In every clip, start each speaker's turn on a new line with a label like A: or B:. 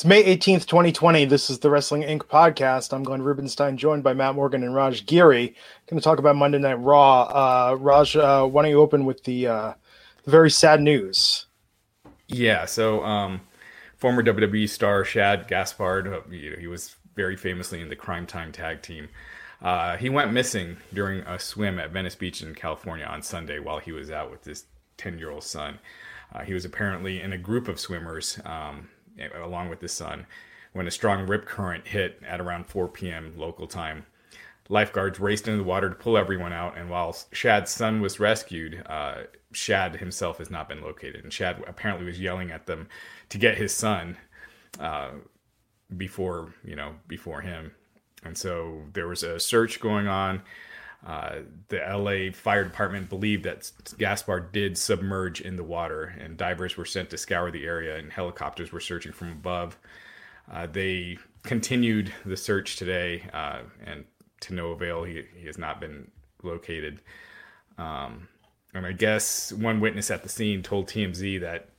A: It's May 18th, 2020. This is the Wrestling Inc. podcast. I'm Glenn Rubenstein, joined by Matt Morgan and Raj Giri. Going to talk about Monday Night Raw. Uh, Raj, uh, why don't you open with the, uh, the very sad news?
B: Yeah, so um, former WWE star Shad Gaspard, uh, he was very famously in the Crime Time tag team. Uh, he went missing during a swim at Venice Beach in California on Sunday while he was out with his 10 year old son. Uh, he was apparently in a group of swimmers. Um, along with his son when a strong rip current hit at around 4 p.m. local time. Lifeguards raced into the water to pull everyone out, and while Shad's son was rescued, uh, Shad himself has not been located. And Shad apparently was yelling at them to get his son uh, before you know before him. And so there was a search going on. Uh, the LA Fire Department believed that Gaspard did submerge in the water, and divers were sent to scour the area, and helicopters were searching from above. Uh, they continued the search today, uh, and to no avail. He, he has not been located. Um, and I guess one witness at the scene told TMZ that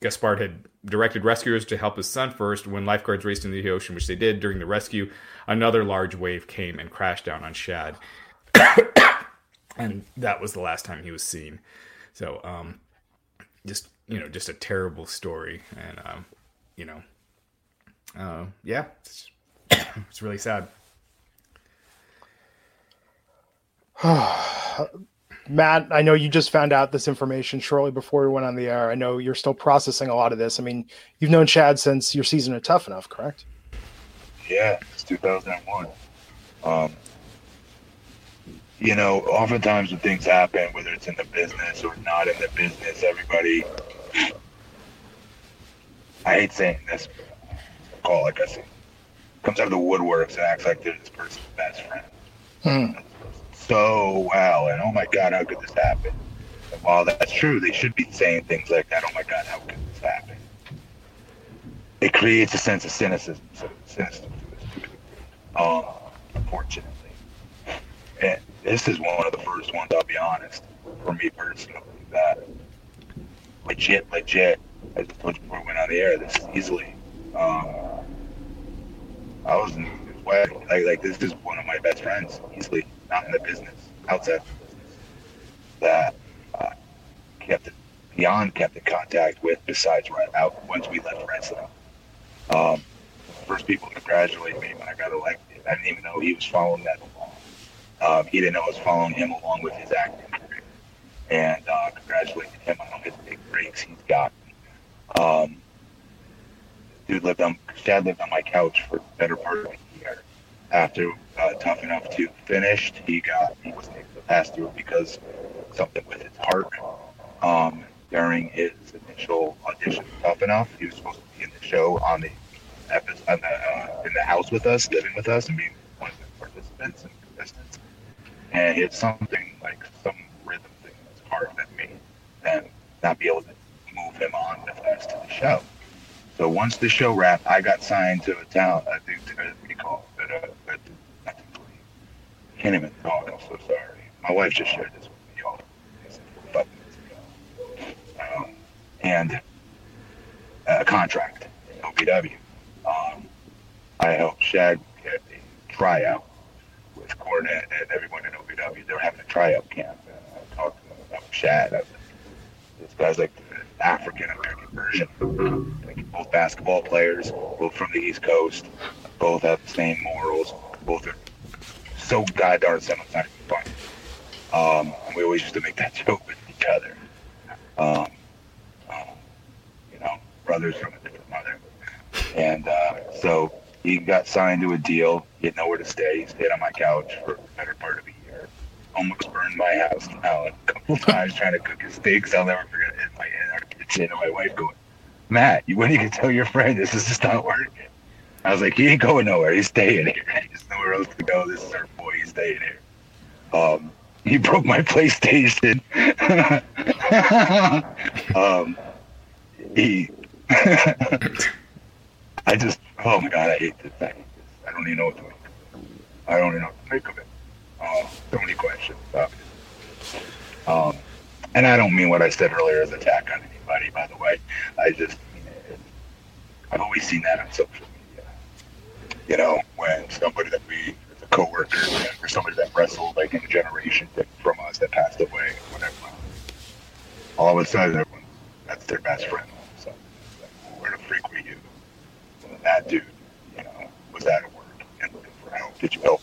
B: Gaspard had directed rescuers to help his son first. When lifeguards raced into the ocean, which they did during the rescue, another large wave came and crashed down on Shad. and that was the last time he was seen. So, um, just you know, just a terrible story, and um, you know, uh, yeah, it's, it's really sad.
A: Matt, I know you just found out this information shortly before we went on the air. I know you're still processing a lot of this. I mean, you've known Shad since your season of Tough Enough, correct?
C: Yeah, it's 2001. Um, you know, oftentimes when things happen, whether it's in the business or not in the business, everybody, I hate saying this, call like I say, comes out of the woodworks and acts like they're this person's best friend. Hmm. So well, and oh my God, how could this happen? And while that's true, they should be saying things like that. Oh my God, how could this happen? It creates a sense of cynicism, cynicism to this, um, unfortunately. And this is one of the first ones, I'll be honest, for me personally, that legit, legit, as before we went on the air, this easily, um, I was in wedding. Like, like, this is one of my best friends, easily, not in the business, outside the business, that uh, kept it, beyond kept in contact with besides right out once we left wrestling. Um, first people to congratulate me when I got elected. I didn't even know he was following that um, he didn't know I was following him along with his acting career. And uh, congratulated him on all his big breaks he's got. Um, dude lived on, Shad lived on my couch for the better part of a year. After uh, Tough Enough 2 finished, he got, he wasn't able to pass through because something with his heart. Um, during his initial audition Tough Enough, he was supposed to be in the show on the episode, on the, uh, in the house with us, living with us, and being one of the participants and contestants and it's something like some rhythm thing that's hard with me, and not be able to move him on with us to the show. So once the show wrapped, I got signed to a town. I think to, what do you call it? Uh, I can't even talk. I'm so sorry. My wife just shared this with me all five minutes ago. Um, and a contract OVW. Um, I helped Shad get a tryout with Cornette and everyone in OVW. They were having a tryout camp. And I talked to them about Shad. This guy's like the African American version. Like both basketball players, both from the East Coast, both have the same morals, both are so similar. Not even funny. Um, and we always used to make that joke with each other. Um, um, you know, brothers from a different mother. And uh, so he got signed to a deal. He had nowhere to stay. He stayed on my couch for the better part of a year. Almost burned my house down a couple times trying to cook his steaks. I'll never forget it. In, my, in our kitchen, and my wife going, Matt, you when you can tell your friend this is just not working. I was like, he ain't going nowhere. He's staying here. There's nowhere else to go. This is our boy. He's staying here. Um, he broke my PlayStation. um, he, I just, oh my god, I hate this. I even know what to it. I don't know to make of it. Oh, so many questions. Um, and I don't mean what I said earlier as attack on anybody. By the way, I just, I've always seen that on social media. You know, when somebody that we a coworker or somebody that wrestled like in a generation from us that passed away, whatever. All of a sudden, everyone, that's their best friend. So, like, where the freak were you? That dude, you know, was that of work and looking for help. Did you help?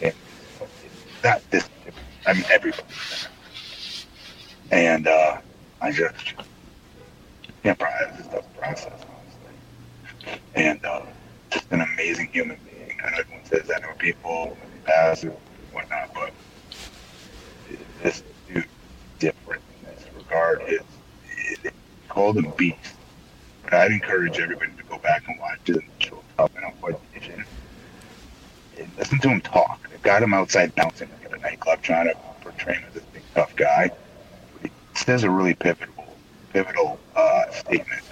C: You? That this, I mean, everybody. And uh, I just can't process this stuff process, honestly. And uh, just an amazing human being. I know everyone says that about people when they pass or whatnot, but this dude different in this regard. It's it, called him Beast. But I'd encourage everybody to go back and watch it and show up and avoid vision. Listen to him talk. They got him outside bouncing like at a nightclub trying to portray him as this big tough guy. But he says a really pivotal, pivotal uh, statement.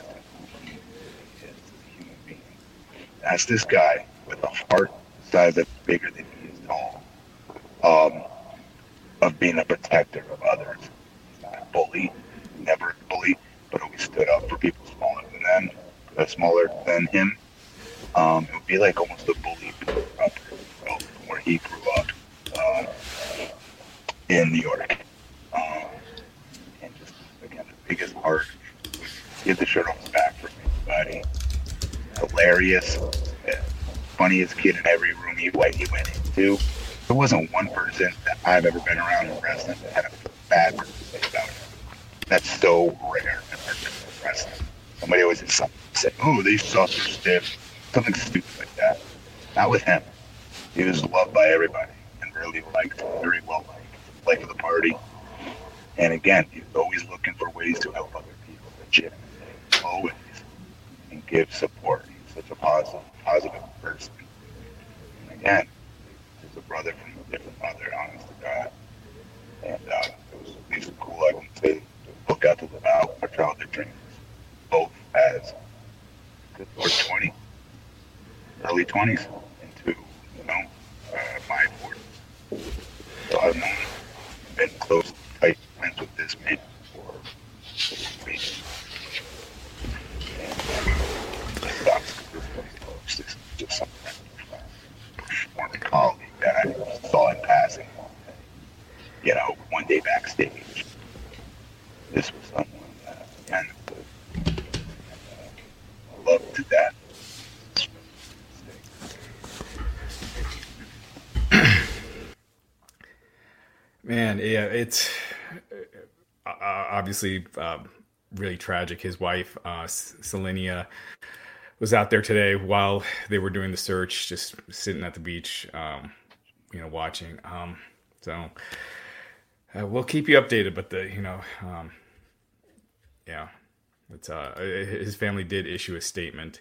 C: That's this guy with a heart the size that's bigger than he is tall. Um, of being a protector of others. He's not a bully, never a bully, but always stood up for people smaller than them, uh, smaller than him. Um, it would be like almost a bully he grew up uh, in New York. Um, and just again, the biggest heart. Get the shirt off his back for anybody. Hilarious, funniest kid in every room he went, he went into. There wasn't one person that I've ever been around in wrestling that had a bad word to say about him. That's so rare in wrestling. Somebody always said, oh, suck, they're stiff, something stupid like that. Not with him. He was loved by everybody and really liked, very well liked, life of the party. And again, he was always looking for ways to help other people, legitimately, always, and give support. He's such a positive, positive person. And again, he's a brother from a different mother, honest to God. And uh, it was at least cool, I can say, to look out to live out our childhood dreams, both as good Lord 20, early 20s, uh, my 40s. So I've been close, tight friends with this man for weeks. And uh, sucks. It's just, something colleague that I saw in passing you know, one day backstage. This was someone that, uh, loved to death.
B: Man, yeah, it's uh, obviously um, really tragic. His wife, uh, Siliana, was out there today while they were doing the search, just sitting at the beach, um, you know, watching. Um, so uh, we'll keep you updated, but the, you know, um, yeah, it's uh, his family did issue a statement.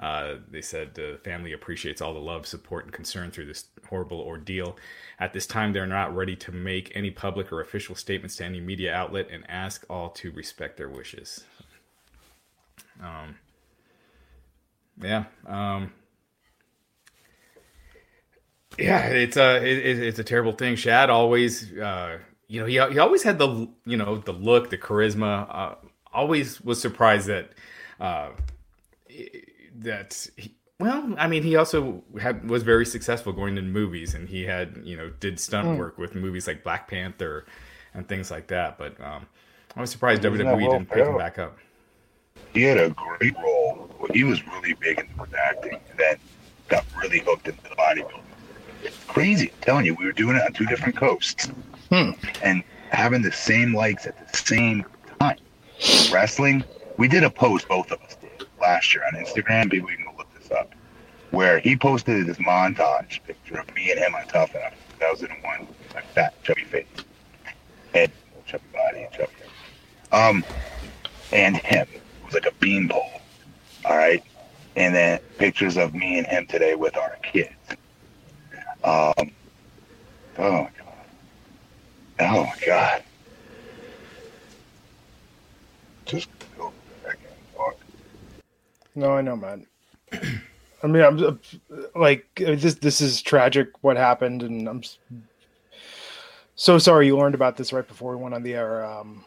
B: Uh, they said the family appreciates all the love, support, and concern through this horrible ordeal. At this time, they're not ready to make any public or official statements to any media outlet and ask all to respect their wishes. Um, yeah, um, yeah, it's a it, it's a terrible thing. Shad always, uh, you know, he he always had the you know the look, the charisma. Uh, always was surprised that uh, that he, well, I mean, he also had was very successful going into movies, and he had you know did stunt mm. work with movies like Black Panther and things like that. But um, I was surprised WWE didn't pick him back up.
C: He had a great role. He was really big into acting, and then got really hooked into the bodybuilding. It's crazy. I'm telling you, we were doing it on two different coasts
A: Hmm.
C: and having the same likes at the same time. Wrestling, we did a post, both of us did last year on Instagram. We can look this up. Where he posted this montage picture of me and him on Tough Enough 2001, my fat, chubby face, head, chubby body, chubby. Um, and him. It was like a beanpole. All right. And then pictures of me and him today with our kids. Um, oh my god. Oh my god. Just go back and talk.
A: No, I know, man. I mean, I'm like this. This is tragic. What happened, and I'm so sorry you learned about this right before we went on the air. Um,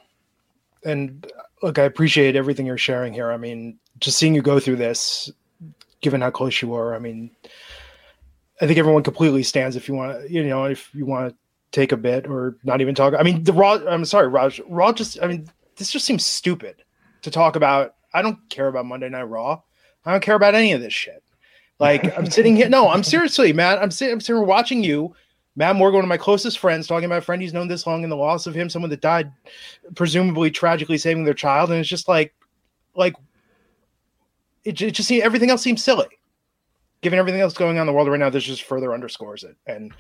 A: and look, I appreciate everything you're sharing here. I mean, just seeing you go through this, given how close you were. I mean, I think everyone completely stands. If you want, you know, if you want to take a bit or not even talk. I mean, the raw. I'm sorry, Raj. Raw just. I mean, this just seems stupid to talk about. I don't care about Monday Night Raw. I don't care about any of this shit. Like I'm sitting here. No, I'm seriously, Matt. I'm sitting. I'm sitting here watching you, Matt Morgan, one of my closest friends, talking about a friend he's known this long, and the loss of him, someone that died, presumably tragically saving their child, and it's just like, like, it, it just seems everything else seems silly. Given everything else going on in the world right now, this just further underscores it. And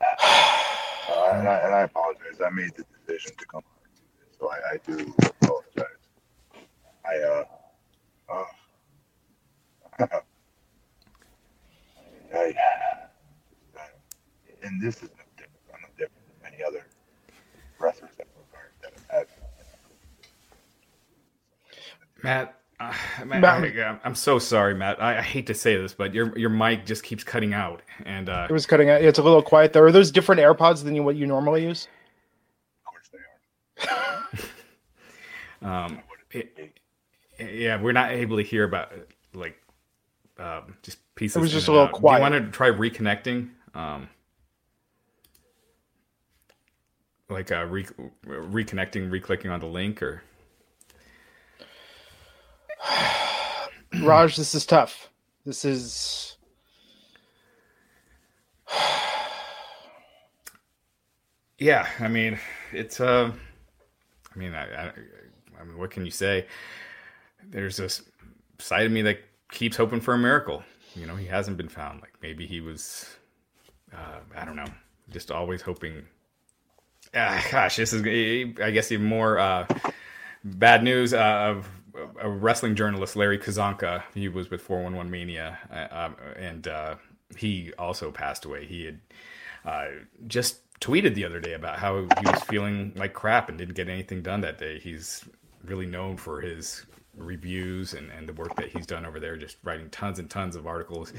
C: Uh, and, I, and I apologize. I made the decision to come so I, I do apologize. I uh, uh I, and this is no different. No different than many other wrestlers that that have had.
B: Matt, uh, Matt,
A: Matt-
B: I, am I'm so sorry, Matt. I, I hate to say this, but your your mic just keeps cutting out, and uh,
A: it was cutting out. It's a little quiet there. Are those different AirPods than you, what you normally use?
C: Of course they are.
B: um, it- yeah, we're not able to hear about like um, just pieces.
A: It was just a little
B: out.
A: quiet.
B: Do you want to try reconnecting? Um, like uh, re- reconnecting, reclicking on the link, or
A: Raj, this is tough. This is
B: yeah. I mean, it's uh, I mean, I, I, I mean, what can you say? There's this side of me that keeps hoping for a miracle. You know, he hasn't been found. Like maybe he was, uh, I don't know, just always hoping. Ah, gosh, this is, I guess, even more uh, bad news uh, of a wrestling journalist, Larry Csonka. He was with 411 Mania, uh, um, and uh, he also passed away. He had uh, just tweeted the other day about how he was feeling like crap and didn't get anything done that day. He's really known for his reviews and, and the work that he's done over there, just writing tons and tons of articles.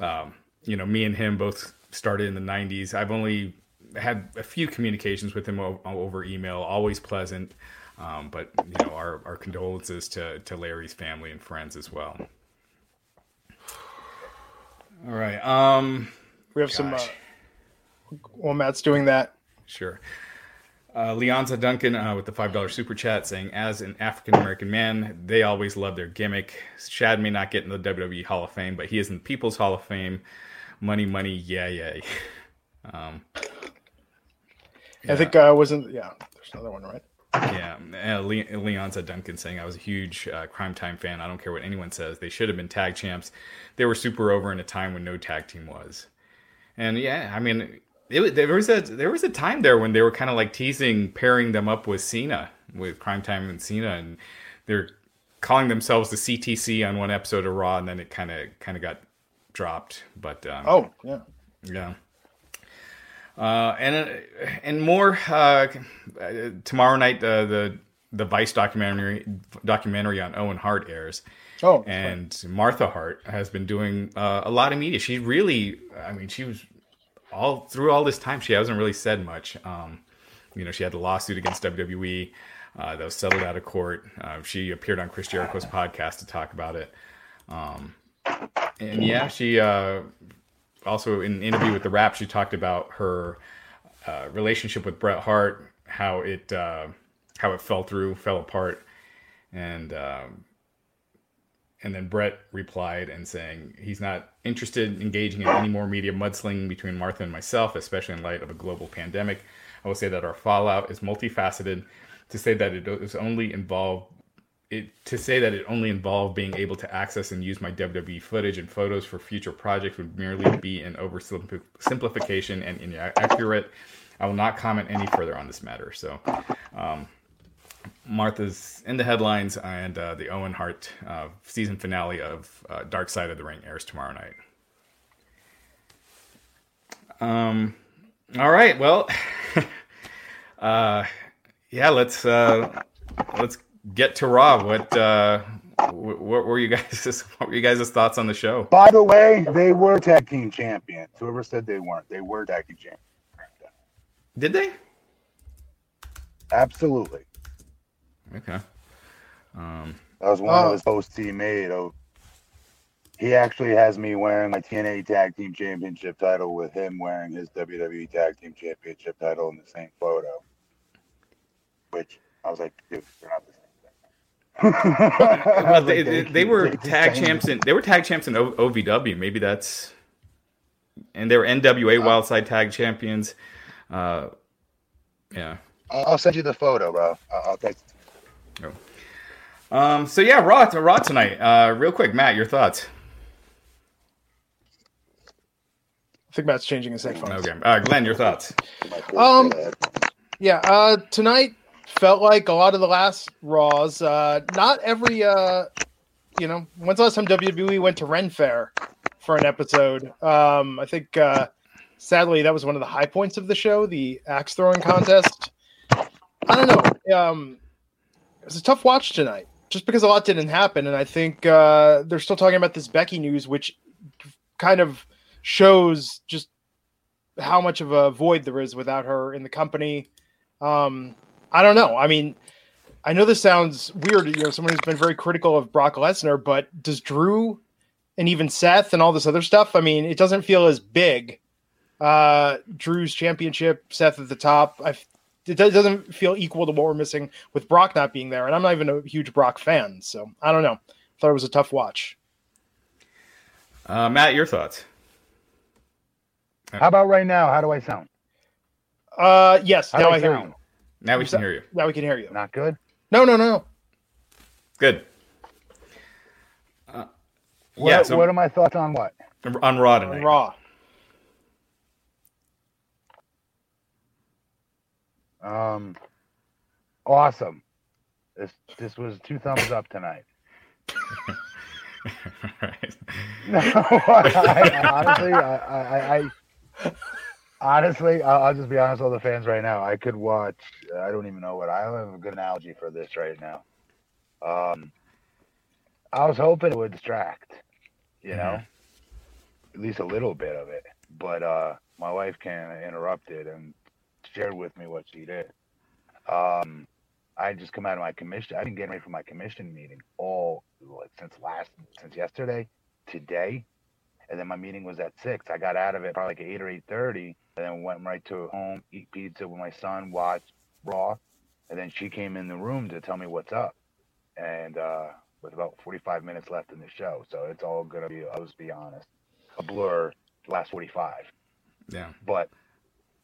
B: Um, you know, me and him both started in the 90s. I've only had a few communications with him o- over email, always pleasant. Um, but you know, our, our condolences to, to Larry's family and friends as well. All right. Um,
A: we have some. Uh, while Matt's doing that,
B: Sure. Uh, Leonza Duncan uh, with the $5 super chat saying, as an African American man, they always love their gimmick. Shad may not get in the WWE Hall of Fame, but he is in the People's Hall of Fame. Money, money, yeah, yeah. Um,
A: I think uh, wasn't. Yeah, there's another one, right?
B: yeah, uh, Le- Leonza Duncan saying, I was a huge uh, Crime Time fan. I don't care what anyone says. They should have been tag champs. They were super over in a time when no tag team was. And yeah, I mean, it, there was a there was a time there when they were kind of like teasing pairing them up with Cena, with Crime Time and Cena, and they're calling themselves the CTC on one episode of Raw, and then it kind of kind of got dropped. But um,
A: Oh, yeah.
B: yeah. Uh, and uh, and more uh, tomorrow night uh, the the Vice documentary documentary on Owen Hart airs.
A: Oh,
B: And Martha Hart has been doing uh, a lot of media. She really, I mean, she was all through all this time. She hasn't really said much. Um, you know, she had the lawsuit against WWE uh, that was settled out of court. Uh, she appeared on Chris Jericho's podcast to talk about it. Um, and yeah, she uh, also in an interview with the Wrap, she talked about her uh, relationship with Bret Hart, how it uh, how it fell through, fell apart, and. Um, and then Bret replied and saying he's not interested in engaging in any more media mudslinging between Martha and myself, especially in light of a global pandemic. I will say that our fallout is multifaceted. To say that it is only involved it, to say that it only involved being able to access and use my WWE footage and photos for future projects would merely be an oversimplification and inaccurate. I will not comment any further on this matter. So, um, Martha's in the headlines, and uh, the Owen Hart uh, season finale of uh, Dark Side of the Ring airs tomorrow night. Um, all right, well, uh, yeah, let's uh, let's get to Raw. What uh, what were you guys? What were you guys' thoughts on the show?
C: By the way, they were tag team champions. Whoever said they weren't, they were tag team champions.
B: Did they?
C: Absolutely.
B: Okay. Um,
C: that was one of his posts he made. Oh, he actually has me wearing my TNA Tag Team Championship title with him wearing his WWE Tag Team Championship title in the same photo. Which I was like, dude, they're not the
B: well, they, they, they, were tag champs and they were tag champs in o- OVW. Maybe that's and they were NWA uh, Wildside Tag Champions. Uh, yeah,
C: I'll send you the photo, bro. I'll text.
B: Oh. Um. So yeah, Raw, Raw tonight. Uh, real quick, Matt, your thoughts.
A: I think Matt's changing his headphones.
B: Okay, uh, Glenn, your thoughts.
A: Um. Yeah. Uh. Tonight felt like a lot of the last Raws. Uh, not every, uh, you know, when's the last time WWE went to Ren Fair for an episode? Um, I think, uh, sadly, that was one of the high points of the show, the axe throwing contest. I don't know. Um, it was a tough watch tonight just because a lot didn't happen. And I think uh, they're still talking about this Becky news, which kind of shows just how much of a void there is without her in the company. Um, I don't know. I mean, I know this sounds weird, you know, someone who's been very critical of Brock Lesnar, but does Drew and even Seth and all this other stuff, I mean, it doesn't feel as big. Uh, Drew's championship, Seth at the top. I it doesn't feel equal to what we're missing with Brock not being there, and I'm not even a huge Brock fan, so I don't know. Thought it was a tough watch.
B: Uh, Matt, your thoughts?
C: How about right now? How do I sound?
A: Uh, yes. How now I, I hear you.
B: Now we can hear you.
A: Now we can hear you.
C: Not good.
A: No, no, no.
B: Good.
C: Uh, what, yeah. So what are my thoughts on what?
B: On Raw tonight.
A: On Raw.
C: Um, awesome. This this was two thumbs up tonight. right. No, I, honestly, I, I, I honestly, I'll, I'll, just be honest with all the fans right now. I could watch. I don't even know what. I don't have a good analogy for this right now. Um, I was hoping it would distract, you mm-hmm. know, at least a little bit of it. But uh, my wife kind of interrupted and shared with me what she did. Um, I just come out of my commission. I've been getting ready for my commission meeting all like since last since yesterday, today, and then my meeting was at six. I got out of it probably like eight or eight thirty, and then went right to home, eat pizza with my son, watch Raw, and then she came in the room to tell me what's up, and uh, with about forty five minutes left in the show, so it's all gonna be. I'll just be honest, a blur. Last forty five.
B: Yeah.
C: But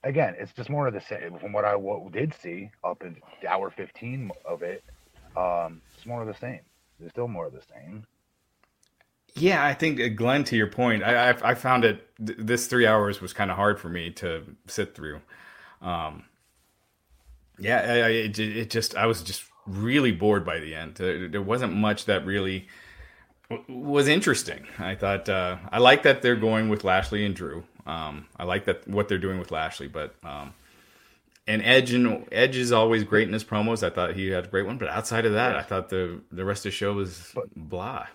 C: again, it's just more of the same. From what I what did see up in hour fifteen of it, um, it's more of the same. There's still more of the same.
B: Yeah, I think uh, Glenn, to your point, I I, I found it th- this three hours was kind of hard for me to sit through. Um, yeah, I, I, it, it just I was just really bored by the end. There wasn't much that really was interesting. I thought uh, I like that they're going with Lashley and Drew. Um, I like that what they're doing with Lashley, but um, and Edge and Edge is always great in his promos. I thought he had a great one, but outside of that, I thought the the rest of the show was but, blah.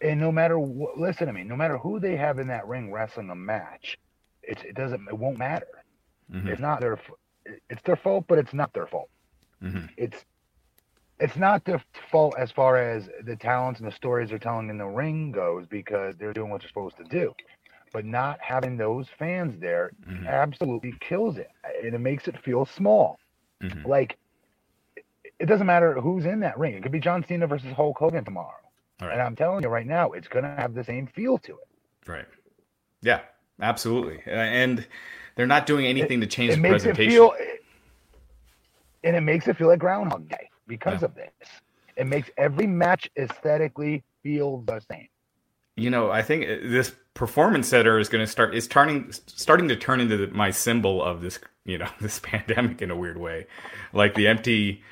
C: And no matter what, listen to me, no matter who they have in that ring wrestling a match, it, it doesn't, it won't matter. Mm-hmm. It's not their, it's their fault, but it's not their fault. Mm-hmm. It's, it's not their fault as far as the talents and the stories they're telling in the ring goes because they're doing what they're supposed to do. But not having those fans there mm-hmm. absolutely kills it, and it makes it feel small. Mm-hmm. Like it doesn't matter who's in that ring. It could be John Cena versus Hulk Hogan tomorrow
B: All
C: And. I'm telling you right now, it's gonna have the same feel to it.
B: Right. Yeah. Absolutely. And they're not doing anything to change
C: It
B: the
C: makes it
B: presentation.
C: feel, and it makes it feel like Groundhog Day because
B: Yeah.
C: of this. It makes every match aesthetically feel the same.
B: You know, I think uh, this performance center is going to start is turning starting to turn into the, my symbol of this, you know, this pandemic in a weird way, like the empty,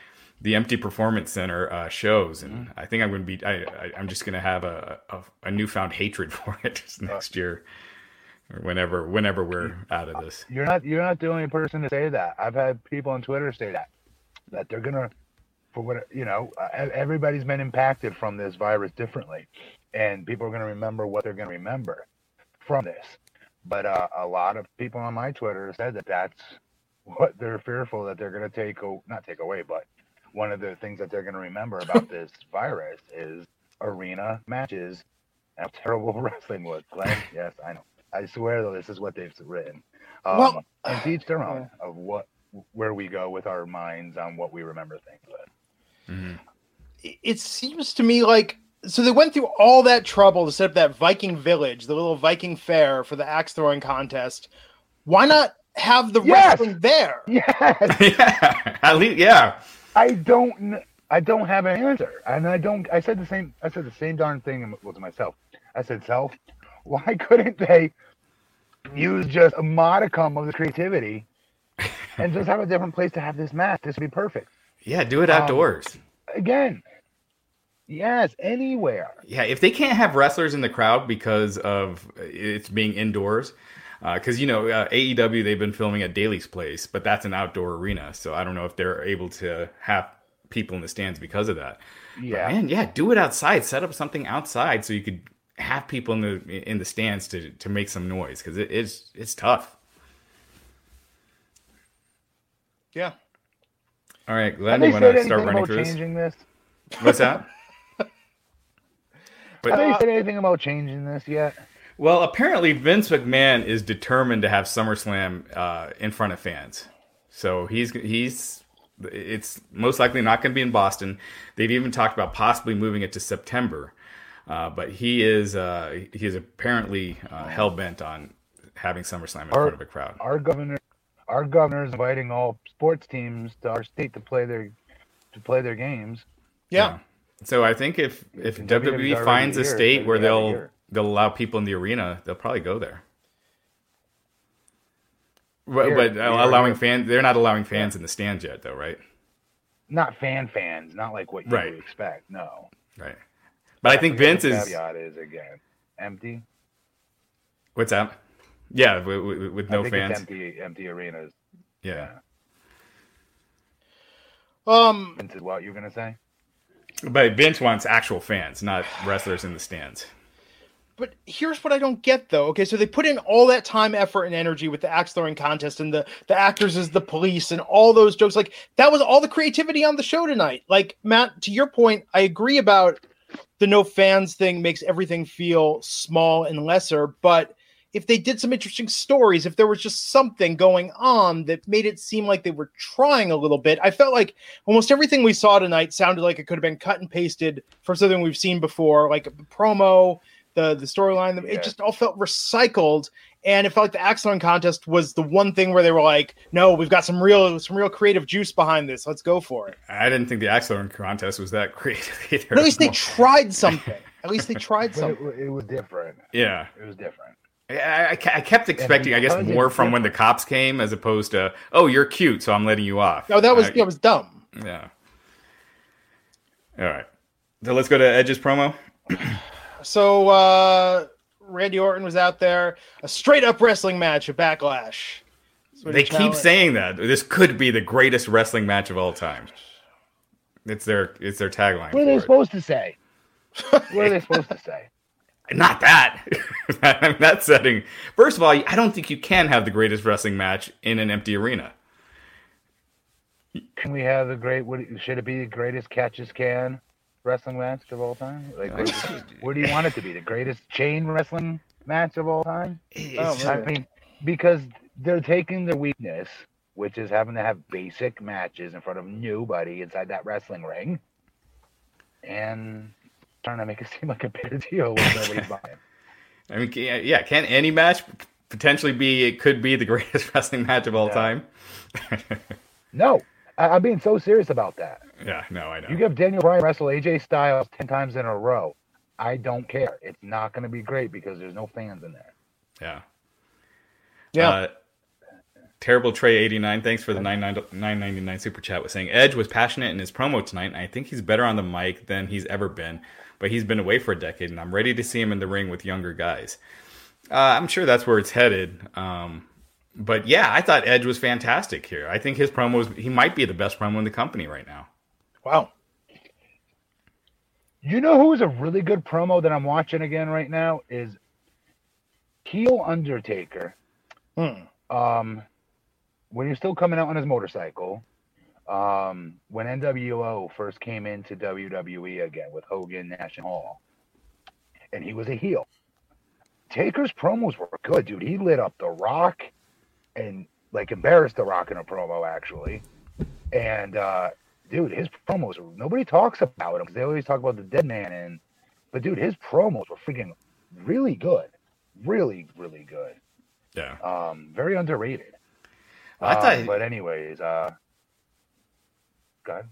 B: the empty performance center uh, shows, and I think I'm going to be, I, I, I'm just going to have a, a a newfound hatred for it next year, or whenever whenever we're out of this.
C: You're not you're not the only person to say that. I've had people on Twitter say that that they're gonna for what you know everybody's been impacted from this virus differently, and people are gonna remember what they're gonna remember from this. But uh, a lot of people on my Twitter said that that's what they're fearful that they're gonna take o- not take away, but one of the things that they're gonna remember about this virus is arena matches and how terrible wrestling was. Glenn, yes, I know. I swear though, this is what they've written. Um,
A: Well-
C: and to each their own of what where we go with our minds on what we remember things with.
A: it seems to me like so they went through all that trouble to set up that Viking village, the little Viking fair for the axe throwing contest. Why not have the
C: Yes!
A: wrestling there?
C: Yes,
B: yeah, at least, yeah,
C: I don't. kn- I don't have an answer, and I don't. I said the same. I said the same darn thing well, to myself. I said, "Self, why couldn't they use just a modicum of the creativity and just have a different place to have this match? This would be perfect."
B: yeah, do it
C: Um,
B: outdoors.
C: Again, yes, anywhere.
B: Yeah, if they can't have wrestlers in the crowd because of it's being indoors, because you know uh, AEW they've been filming at Daily's Place, but that's an outdoor arena, so I don't know if they're able to have people in the stands because of that.
C: Yeah.
B: Man, yeah, do it outside. Set up something outside so you could have people in the in the stands to to make some noise because it is it's tough.
A: Yeah.
B: All right, Glenn, you want to start running through this? What's that? But
C: Have they said anything about changing this yet?
B: Well, apparently Vince McMahon is determined to have SummerSlam uh, in front of fans. So he's he's it's most likely not going to be in Boston. They've even talked about possibly moving it to September. Uh, but he is uh, he is apparently uh, hell bent on having SummerSlam in
C: Our-
B: front of a crowd.
C: Our governor, our governor is inviting all sports teams to our state to play their to play their games.
A: Yeah.
B: So I think if if
C: And WWE's
B: WWE finds a
C: here,
B: state where
C: they have it
B: they'll
C: here.
B: they'll allow people in the arena, they'll probably go there. But, but allowing
C: here.
B: fans, they're not allowing fans in the stands yet, though, right?
C: Not fan fans, not like what you
B: Right.
C: would expect. No.
B: Right. But I think
C: forget
B: Vince is.
C: caveat is again empty.
B: What's that? Yeah, with, with, with no
C: I think
B: fans.
C: It's empty, empty arenas.
B: Yeah.
A: Um
C: Vince what you're gonna say?
B: But Vince wants actual fans, not wrestlers in the stands.
A: But here's what I don't get though. Okay, so they put in all that time, effort, and energy with the axe throwing contest and the the actors as the police and all those jokes. Like that was all the creativity on the show tonight. Like Matt, to your point, I agree about the no fans thing makes everything feel small and lesser. But if they did some interesting stories, if there was just something going on that made it seem like they were trying a little bit, I felt like almost everything we saw tonight sounded like it could have been cut and pasted from something we've seen before, like a promo the the storyline.
C: Yeah.
A: It just all felt recycled, and it felt like the Axon contest was the one thing where they were like, "No, we've got some real some real creative juice behind this. Let's go for it."
B: I didn't think the Axler contest was that creative either.
A: But at least they tried something. At least they tried
C: But it,
A: something.
C: it was different.
B: yeah.
C: It was different.
B: I, I, I kept expecting, I guess, more from when the cops came as opposed to, oh, you're cute, so I'm letting you off.
A: No, that was
B: Uh,
A: that was dumb.
B: Yeah. All right. So let's go to Edge's promo.
A: So uh Randy Orton was out there, a straight up wrestling match, a backlash.
B: They keep
A: challenged-
B: saying that this could be the greatest wrestling match of all time. It's their it's their tagline.
C: What are they
B: it.
C: supposed to say? what are they supposed to say?
B: Not that. In that setting. First of all, I don't think you can have the greatest wrestling match in an empty arena.
C: Can we have the great? What should it be? The greatest catches can wrestling match of all time? Like, what, what do you want it to be? The greatest chain wrestling match of all time?
A: Oh,
C: I mean, because they're taking their weakness, which is having to have basic matches in front of nobody inside that wrestling ring, and trying to make it seem like a bigger deal when nobody's buying.
B: I mean, yeah, can any match potentially be? It could be the greatest wrestling match of all
C: Yeah.
B: time.
C: No, I, I'm being so serious about that.
B: yeah, no, I know.
C: You give Daniel Bryan wrestle AJ Styles ten times in a row. I don't care. It's not going to be great because there's no fans in there.
B: yeah,
A: Yeah.
B: Uh, Terrible Trey eighty nine. Thanks for the nine ninety nine super chat. Was saying Edge was passionate in his promo tonight. And I think he's better on the mic than he's ever been. But he's been away for a decade, and I'm ready to see him in the ring with younger guys. Uh, I'm sure that's where it's headed. Um, but yeah, I thought Edge was fantastic here. I think his promos. He might be the best promo in the company right now.
A: wow.
C: You know who's a really good promo that I'm watching again right now is heel Undertaker.
A: Hmm.
C: Um, when he was still coming out on his motorcycle, um, when NWO first came into WWE again with Hogan, Nash, and Hall, and he was a heel. Taker's promos were good, dude. He lit up The Rock and like embarrassed The Rock in a promo actually. And uh, dude, his promos nobody talks about him they always talk about the dead man and but dude, his promos were freaking really good. Really, really good.
B: Yeah,
C: Um, very underrated.
B: I thought.
C: Um, but anyways, uh go ahead.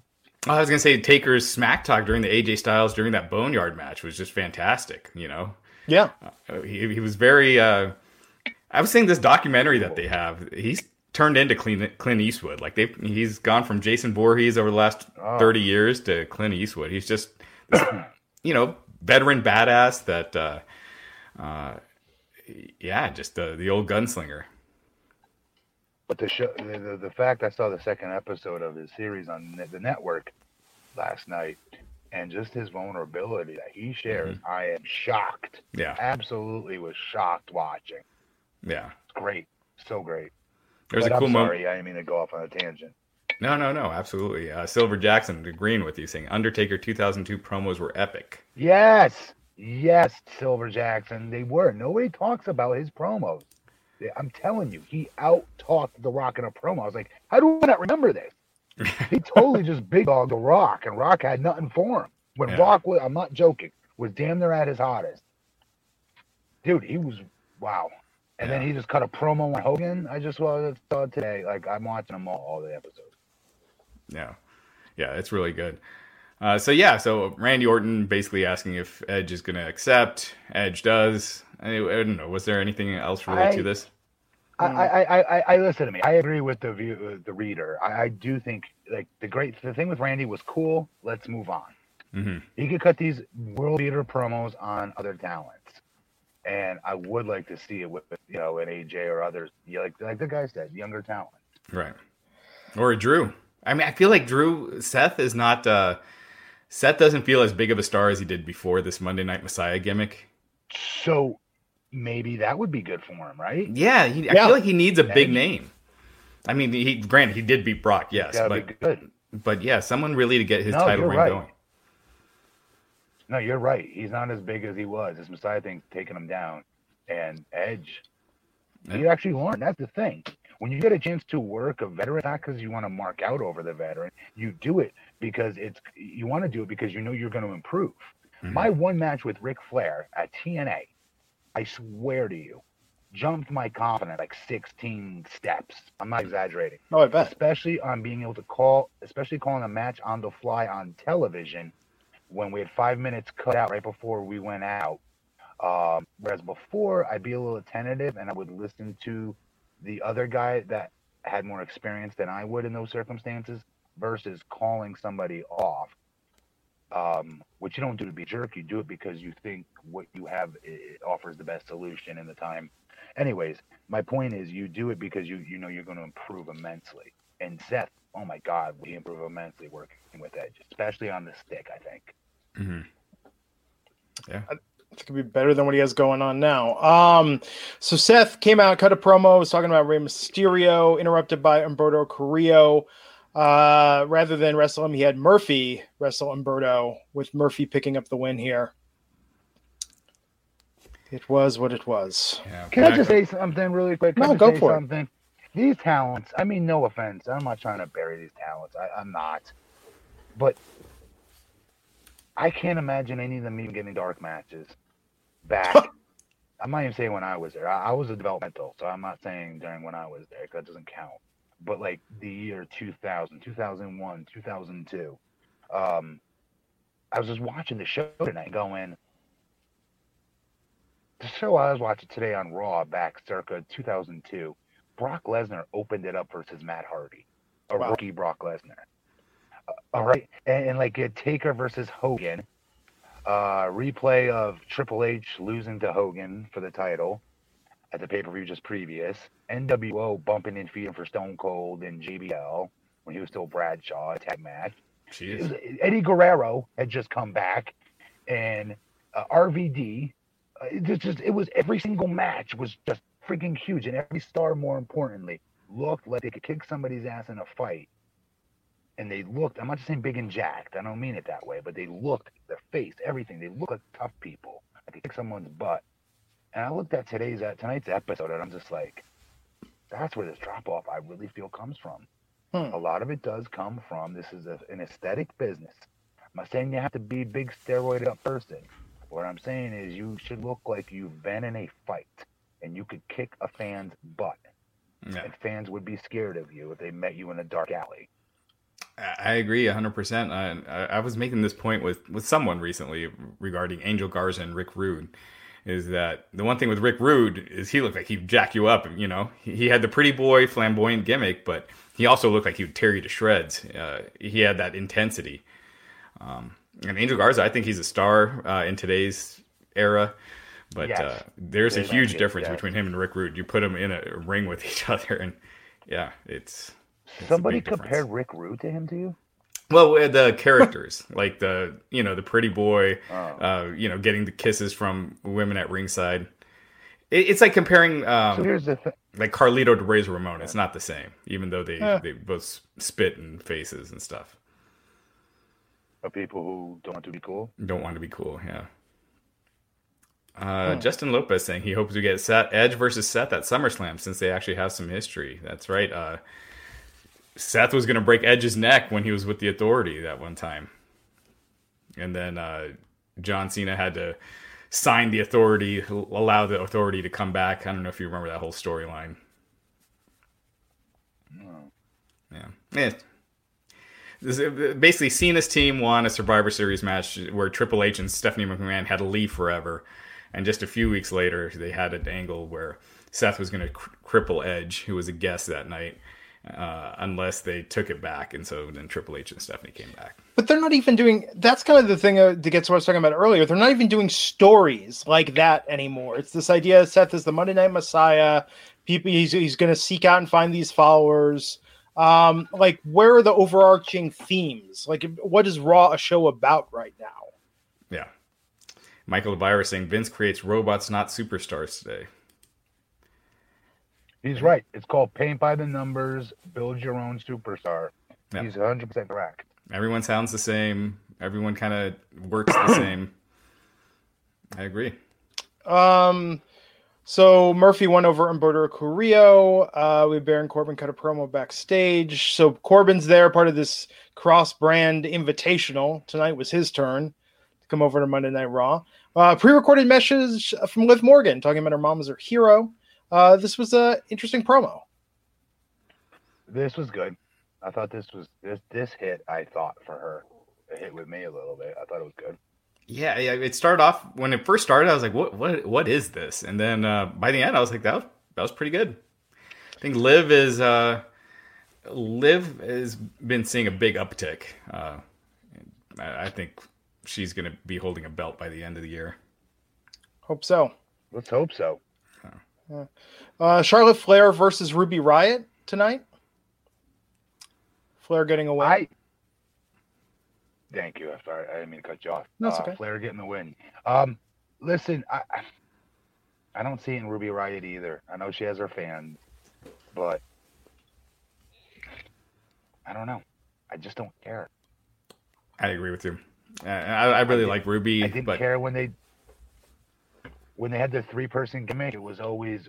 B: I was gonna say Taker's smack talk during the AJ Styles during that Boneyard match was just fantastic. You know,
A: Yeah.
B: Uh, he, he was very. Uh, I was saying this documentary that they have. He's turned into Clint, Clint Eastwood. Like they, he's gone from Jason Voorhees over the last
C: Oh.
B: thirty years to Clint Eastwood. He's just, this, you know, veteran badass that. Uh, uh, yeah, just the the old gunslinger.
C: But the show, the, the, the fact I saw the second episode of his series on the network last night, and just his vulnerability that he shares,
B: Mm-hmm.
C: I am shocked.
B: Yeah,
C: Absolutely was shocked watching.
B: yeah.
C: It's great, so great.
B: There's
C: but
B: a cool
C: I'm
B: moment.
C: sorry, I didn't mean to go off on a tangent.
B: No, no, no, absolutely. Uh, Silver Jackson agreeing with you, saying Undertaker 2002 promos were epic.
C: Yes, yes, Silver Jackson, they were. Nobody talks about his promos. I'm telling you, he out talked The Rock in a promo. I was like, how do I not remember this? he totally just big dogged The Rock, and Rock had nothing for him. When
B: Yeah.
C: Rock was, I'm not joking, was damn near at his hottest. Dude, he was wow. And then he just cut a promo on Hogan. I just saw it today. Like I'm watching them all, all the episodes.
B: Yeah, yeah, it's really good. Uh, so yeah, so Randy Orton basically asking if Edge is going to accept. Edge does. I, I don't know. Was there anything else related
C: I-
B: to this?
C: I, I, I, I, I listen to me. I agree with the view, uh, the reader. I, I do think like the great the thing with Randy was cool. Let's move on.
B: hmm
C: He could cut these world beater promos on other talents, and I would like to see it with you know an AJ or others. Yeah, like like the guy said, younger talent.
B: Right. Or Drew. I mean, I feel like Drew Seth is not. Uh, Seth doesn't feel as big of a star as he did before this Monday Night Messiah gimmick.
C: So maybe that would be good for him, right?
B: Yeah, he, I
A: Yeah.
B: feel like he needs a big name. I mean, he granted he did beat Brock, yes, but but yeah, someone really to get his
C: No,
B: title reign
C: right.
B: going.
C: No, you're right. He's not as big as he was. This Messiah thing's taking him down. And Edge, he
B: Yeah.
C: actually learned. That's the thing. When you get a chance to work a veteran, not because you want to mark out over the veteran, you do it because it's you want to do it because you know you're going to improve.
B: Mhm.
C: My one match with Ric Flair at TNA, I swear to you, jumped my confidence like 16 steps. I'm not exaggerating
A: No, I bet.
C: especially on being able to call, especially calling a match on the fly on television when we had five minutes cut out right before we went out. Um, whereas before, I'd be a little tentative and I would listen to the other guy that had more experience than I would in those circumstances versus calling somebody off. Um, which you don't do to be a jerk, you do it because you think what you have offers the best solution in the time. Anyways, my point is you do it because you you know you're going to improve immensely. And Seth, oh my God, we improve immensely working with Edge, especially on the stick. I think.
B: hmm
A: It's gonna be better than what he has going on now. Um, so Seth came out, cut a promo, was talking about Rey Mysterio, interrupted by Humberto Carrillo. Uh, rather than wrestle him, he had Murphy wrestle Humberto, with Murphy picking up the win here. It was what it was.
B: Yeah.
C: Can I just say something really quick? Can
A: No, go
C: say
A: for it.
C: something? These talents. I mean, no offense. I'm not trying to bury these talents. I, I'm not. But I can't imagine any of them even getting dark matches back. I'm not even saying when I was there. I, I was a developmental, so I'm not saying during when I was there because that doesn't count. But like the year 2000, 2001, 2002, um, I was just watching the show tonight, going. The show I was watching today on Raw back circa 2002, Brock Lesnar opened it up versus Matt Hardy, a
A: Wow.
C: rookie Brock Lesnar. Uh, all right, and, and like a Taker versus Hogan, uh, replay of Triple H losing to Hogan for the title at the pay per view just previous. NWO bumping and feeding for Stone Cold and JBL when he was still Bradshaw, tag match.
B: Jeez.
C: Eddie Guerrero had just come back, and uh, RVD. Uh, it was just it was every single match was just freaking huge, and every star, more importantly, looked like they could kick somebody's ass in a fight. And they looked. I'm not just saying big and jacked. I don't mean it that way, but they looked their face, everything. They looked like tough people. I could kick someone's butt. And I looked at today's uh, tonight's episode, and I'm just like, that's where this drop off I really feel comes from.
A: Hmm.
C: A lot of it does come from this is a, an aesthetic business. I'm not saying you have to be a big steroid up person. What I'm saying is you should look like you've been in a fight and you could kick a fan's butt,
B: Yeah.
C: and fans would be scared of you if they met you in a dark alley.
B: I agree 100%. I, I I was making this point with, with someone recently regarding Angel Garza and Rick Rude. Is that the one thing with Rick Rude is he looked like he'd jack you up. You know, he, he had the pretty boy flamboyant gimmick, but he also looked like he would tear you to shreds. Uh, he had that intensity. Um, and Angel Garza, I think he's a star uh, in today's era. But
C: Yes.
B: uh, there's a huge difference
C: yes.
B: between him and Rick Rude. You put them in a ring with each other, and yeah, it's a
C: Somebody
B: big difference.
C: compared Rick Rude to him to you?
B: Well, the characters, like the you know the pretty boy,
C: Oh.
B: uh, you know, getting the kisses from women at ringside. It, it's like comparing
C: So
B: um,
C: here's the thing.
B: like Carlito to Razor Ramon. It's not the same, even though they
A: Yeah.
B: they both spit in faces and stuff.
C: Of people who don't want to be cool.
B: Don't want to be cool, yeah. Uh, Justin Lopez saying he hopes we get Seth, Edge versus Seth at SummerSlam since they actually have some history. That's right. Uh, Seth was going to break Edge's neck when he was with the Authority that one time, and then uh, John Cena had to sign the Authority, allow the Authority to come back. I don't know if you remember that whole storyline. Yeah. Yeah. This Basically, Cena's team won a Survivor Series match where Triple H and Stephanie McMahon had to leave forever. And just a few weeks later, they had an angle where Seth was going to cr- cripple Edge, who was a guest that night, uh, unless they took it back. And so then Triple H and Stephanie came back.
A: But they're not even doing. That's kind of the thing uh, that gets what I was talking about earlier. They're not even doing stories like that anymore. It's this idea Seth is the Monday Night Messiah. People, he's he's going to seek out and find these followers. Um, like where are the overarching themes? Like what is Raw a show about right now?
B: Yeah. Michael Elvira saying Vince creates robots, not superstars today.
C: He's right. It's called paint by the numbers, build your own superstar.
B: Yeah.
C: He's 100% correct.
B: Everyone sounds the same. Everyone kind of works the same. I agree.
A: Um, so Murphy won over Humberto Carrillo. Uh, we have Baron Corbin cut a promo backstage. So Corbin's there, part of this cross-brand invitational. Tonight was his turn to come over to Monday Night Raw. Uh, pre-recorded message from Liv Morgan talking about her mom as her hero. Uh, this was a interesting promo.
C: This was good. I thought this was this this hit. I thought for her, it hit with me a little bit. I thought it was good.
B: Yeah, yeah. It started off when it first started. I was like, "What? What? What is this?" And then uh, by the end, I was like, "That was that was pretty good." I think Liv is uh, Liv has been seeing a big uptick. Uh, I, I think she's going to be holding a belt by the end of the year.
A: Hope so.
C: Let's hope so.
A: Uh, Charlotte Flair versus Ruby Riott tonight. Flair getting away.
C: I thank you. I'm sorry. I didn't mean to cut you off.
A: No, it's
C: uh,
A: okay.
C: Flair getting the win. Um, listen, I I- I don't see it in Ruby Riott either. I know she has her fans, but I don't know. I just don't care.
B: I agree with you. Uh, I, I really
C: did-
B: like Ruby,
C: I didn't
B: but
C: care when they when they had the three person gimmick. It was always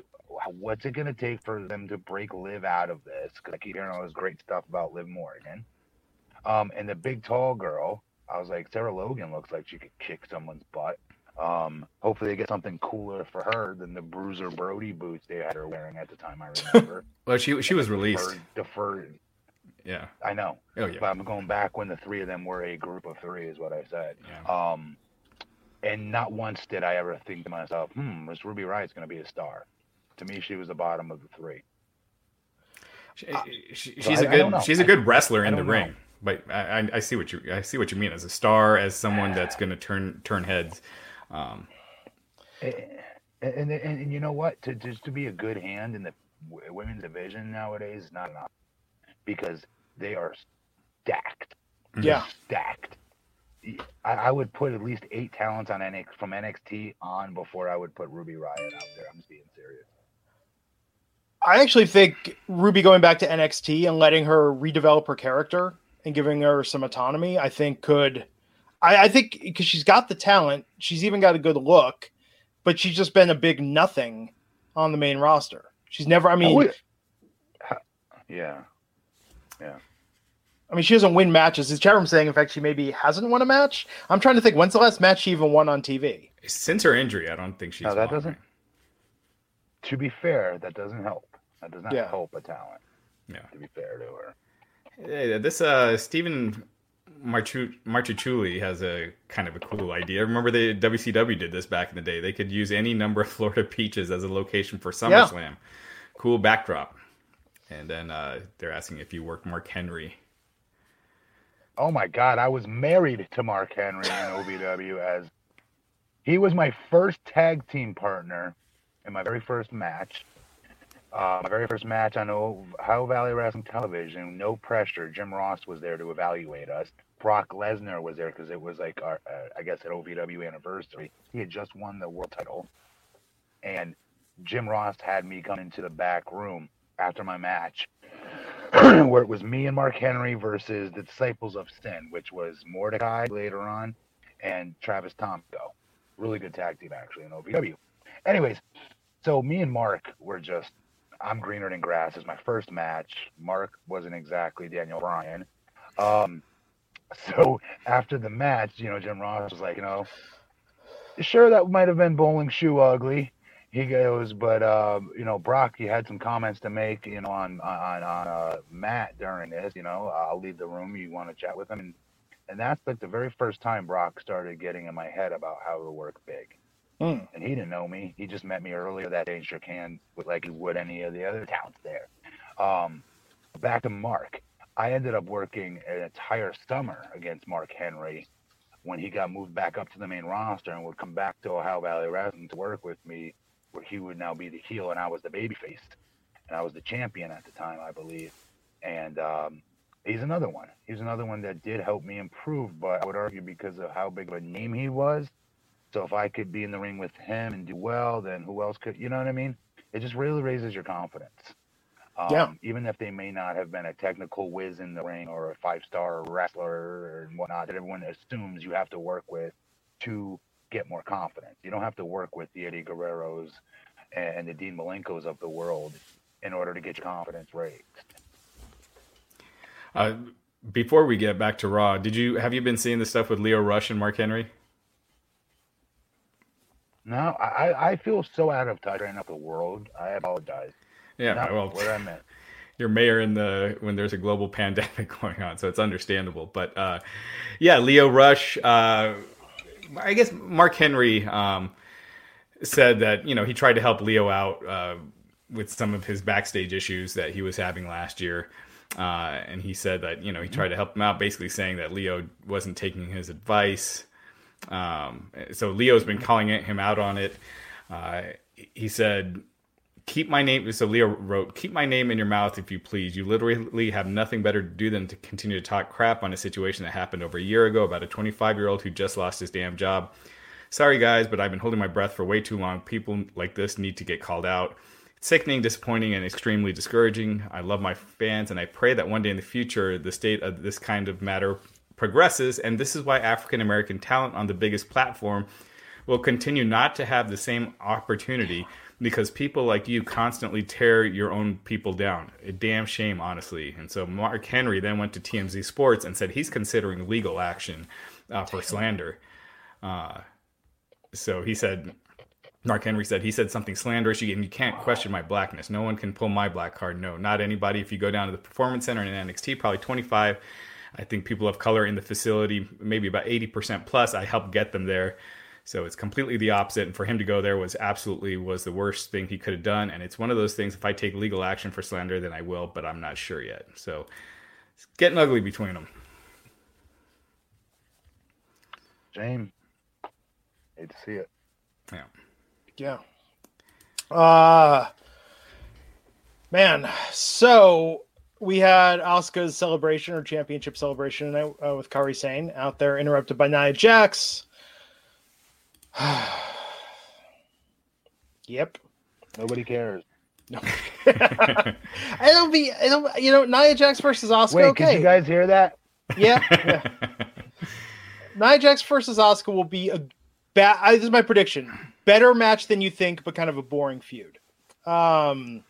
C: what's it going to take for them to break Liv out of this? Because I keep hearing all this great stuff about Liv Morgan. Um, and the big tall girl I was like, Sarah Logan looks like she could kick someone's butt. Um, hopefully they get something cooler for her than the Bruiser Brody boots they had her wearing at the time. I remember.
B: well, she she was released.
C: Deferred, deferred.
B: Yeah,
C: I know.
B: Oh yeah.
C: But I'm going back when the three of them were a group of three, is what I said.
B: Yeah.
C: Um, and not once did I ever think to myself, "Hmm, this Ruby Riott's going to be a star." To me, she was the bottom of the three.
B: She, she, she's a good she's a good wrestler in the know. ring, but I, I see what you I see what you mean as a star, as someone that's going to turn turn heads. Um,
C: and, and, and, and you know what? To just to be a good hand in the women's division nowadays is not enough because they are stacked.
A: Yeah,
C: stacked. I, I, would put at least eight talents on NX from NXT on before I would put Ruby Riott out there. I'm just being serious.
A: I actually think Ruby going back to NXT and letting her redevelop her character and giving her some autonomy, I think could. I, I think because she's got the talent, she's even got a good look, but she's just been a big nothing on the main roster. She's never. I mean,
C: yeah, yeah.
A: I mean, she doesn't win matches. Is Chatham saying, in fact, she maybe hasn't won a match? I'm trying to think. When's the last match she even won on TV?
B: Since her injury, I don't think she's.
C: No, that doesn't. To be fair, that doesn't help. That does not yeah. help a talent.
B: Yeah.
C: To be fair to her.
B: Yeah, this uh Stephen Marchucciuli has a kind of a cool idea. Remember the WCW did this back in the day. They could use any number of Florida peaches as a location for SummerSlam. Yeah. Cool backdrop. And then uh, they're asking if you work Mark Henry.
C: Oh my God, I was married to Mark Henry in OVW as he was my first tag team partner in my very first match. Uh, my very first match on Ohio Valley Wrestling Television, no pressure. Jim Ross was there to evaluate us. Brock Lesnar was there because it was like our, uh, I guess, an OVW anniversary. He had just won the world title, and Jim Ross had me come into the back room after my match, where it was me and Mark Henry versus the Disciples of Sin, which was Mordecai later on, and Travis Tomko. Really good tag team actually in OVW. Anyways, so me and Mark were just I'm greener than grass is my first match. Mark wasn't exactly Daniel Bryan. Um, so after the match, you know, Jim Ross was like, you know, sure that might have been bowling shoe ugly. He goes, but um, you know, Brock, you had some comments to make, you know, on on on uh, Matt during this. You know, I'll leave the room. You want to chat with him, and and that's like the very first time Brock started getting in my head about how to work big. Mm. And he didn't know me. He just met me earlier that day and shook hands with like he would any of the other talents there. Um, back to Mark. I ended up working an entire summer against Mark Henry when he got moved back up to the main roster and would come back to Ohio Valley Wrestling to work with me, where he would now be the heel and I was the babyface. And I was the champion at the time, I believe. And um, he's another one. He's another one that did help me improve, but I would argue because of how big of a name he was, so if I could be in the ring with him and do well, then who else could? You know what I mean? It just really raises your confidence. Um, yeah. Even if they may not have been a technical whiz in the ring or a five star wrestler and whatnot that everyone assumes you have to work with to get more confidence. You don't have to work with the Eddie Guerreros and the Dean Malenkos of the world in order to get your confidence raised.
B: Uh, before we get back to Raw, did you have you been seeing the stuff with Lio Rush and Mark Henry?
C: No, I, I feel so out of touch right now with the world. I apologize.
B: Yeah,
C: Not
B: well,
C: where I'm at.
B: You're mayor in the when there's a global pandemic going on, so it's understandable. But uh, yeah, Lio Rush. Uh, I guess Mark Henry um, said that you know he tried to help Lio out uh, with some of his backstage issues that he was having last year. Uh, and he said that you know he tried to help him out, basically saying that Lio wasn't taking his advice. Um, so Lio's been calling him out on it. Uh, he said, "Keep my name." So Lio wrote, "Keep my name in your mouth, if you please. You literally have nothing better to do than to continue to talk crap on a situation that happened over a year ago about a 25 year old who just lost his damn job. Sorry, guys, but I've been holding my breath for way too long. People like this need to get called out." sickening, disappointing, and extremely discouraging. I love my fans, and I pray that one day in the future, the state of this kind of matter progresses, and this is why African American talent on the biggest platform will continue not to have the same opportunity because people like you constantly tear your own people down. A damn shame, honestly. And so Mark Henry then went to TMZ Sports and said he's considering legal action uh, for slander. Uh, so he said, Mark Henry said he said something slanderous. You, you can't question my blackness. No one can pull my black card. No, not anybody. If you go down to the performance center in NXT, probably 25. I think people of color in the facility, maybe about 80% plus. I helped get them there. So it's completely the opposite. And for him to go there was absolutely was the worst thing he could have done. And it's one of those things. If I take legal action for slander, then I will, but I'm not sure yet. So it's getting ugly between them.
C: Shame. Hate to see it.
B: Yeah.
A: Yeah. Uh man, so we had Asuka's celebration or championship celebration tonight uh, with Kairi Sane out there, interrupted by Nia Jax. yep.
C: Nobody cares.
A: No. it'll be it'll you know Nia Jax versus Asuka.
C: Wait,
A: okay.
C: can you guys hear that?
A: Yeah. yeah. Nia Jax versus Asuka will be a bad. This is my prediction. Better match than you think, but kind of a boring feud. Um.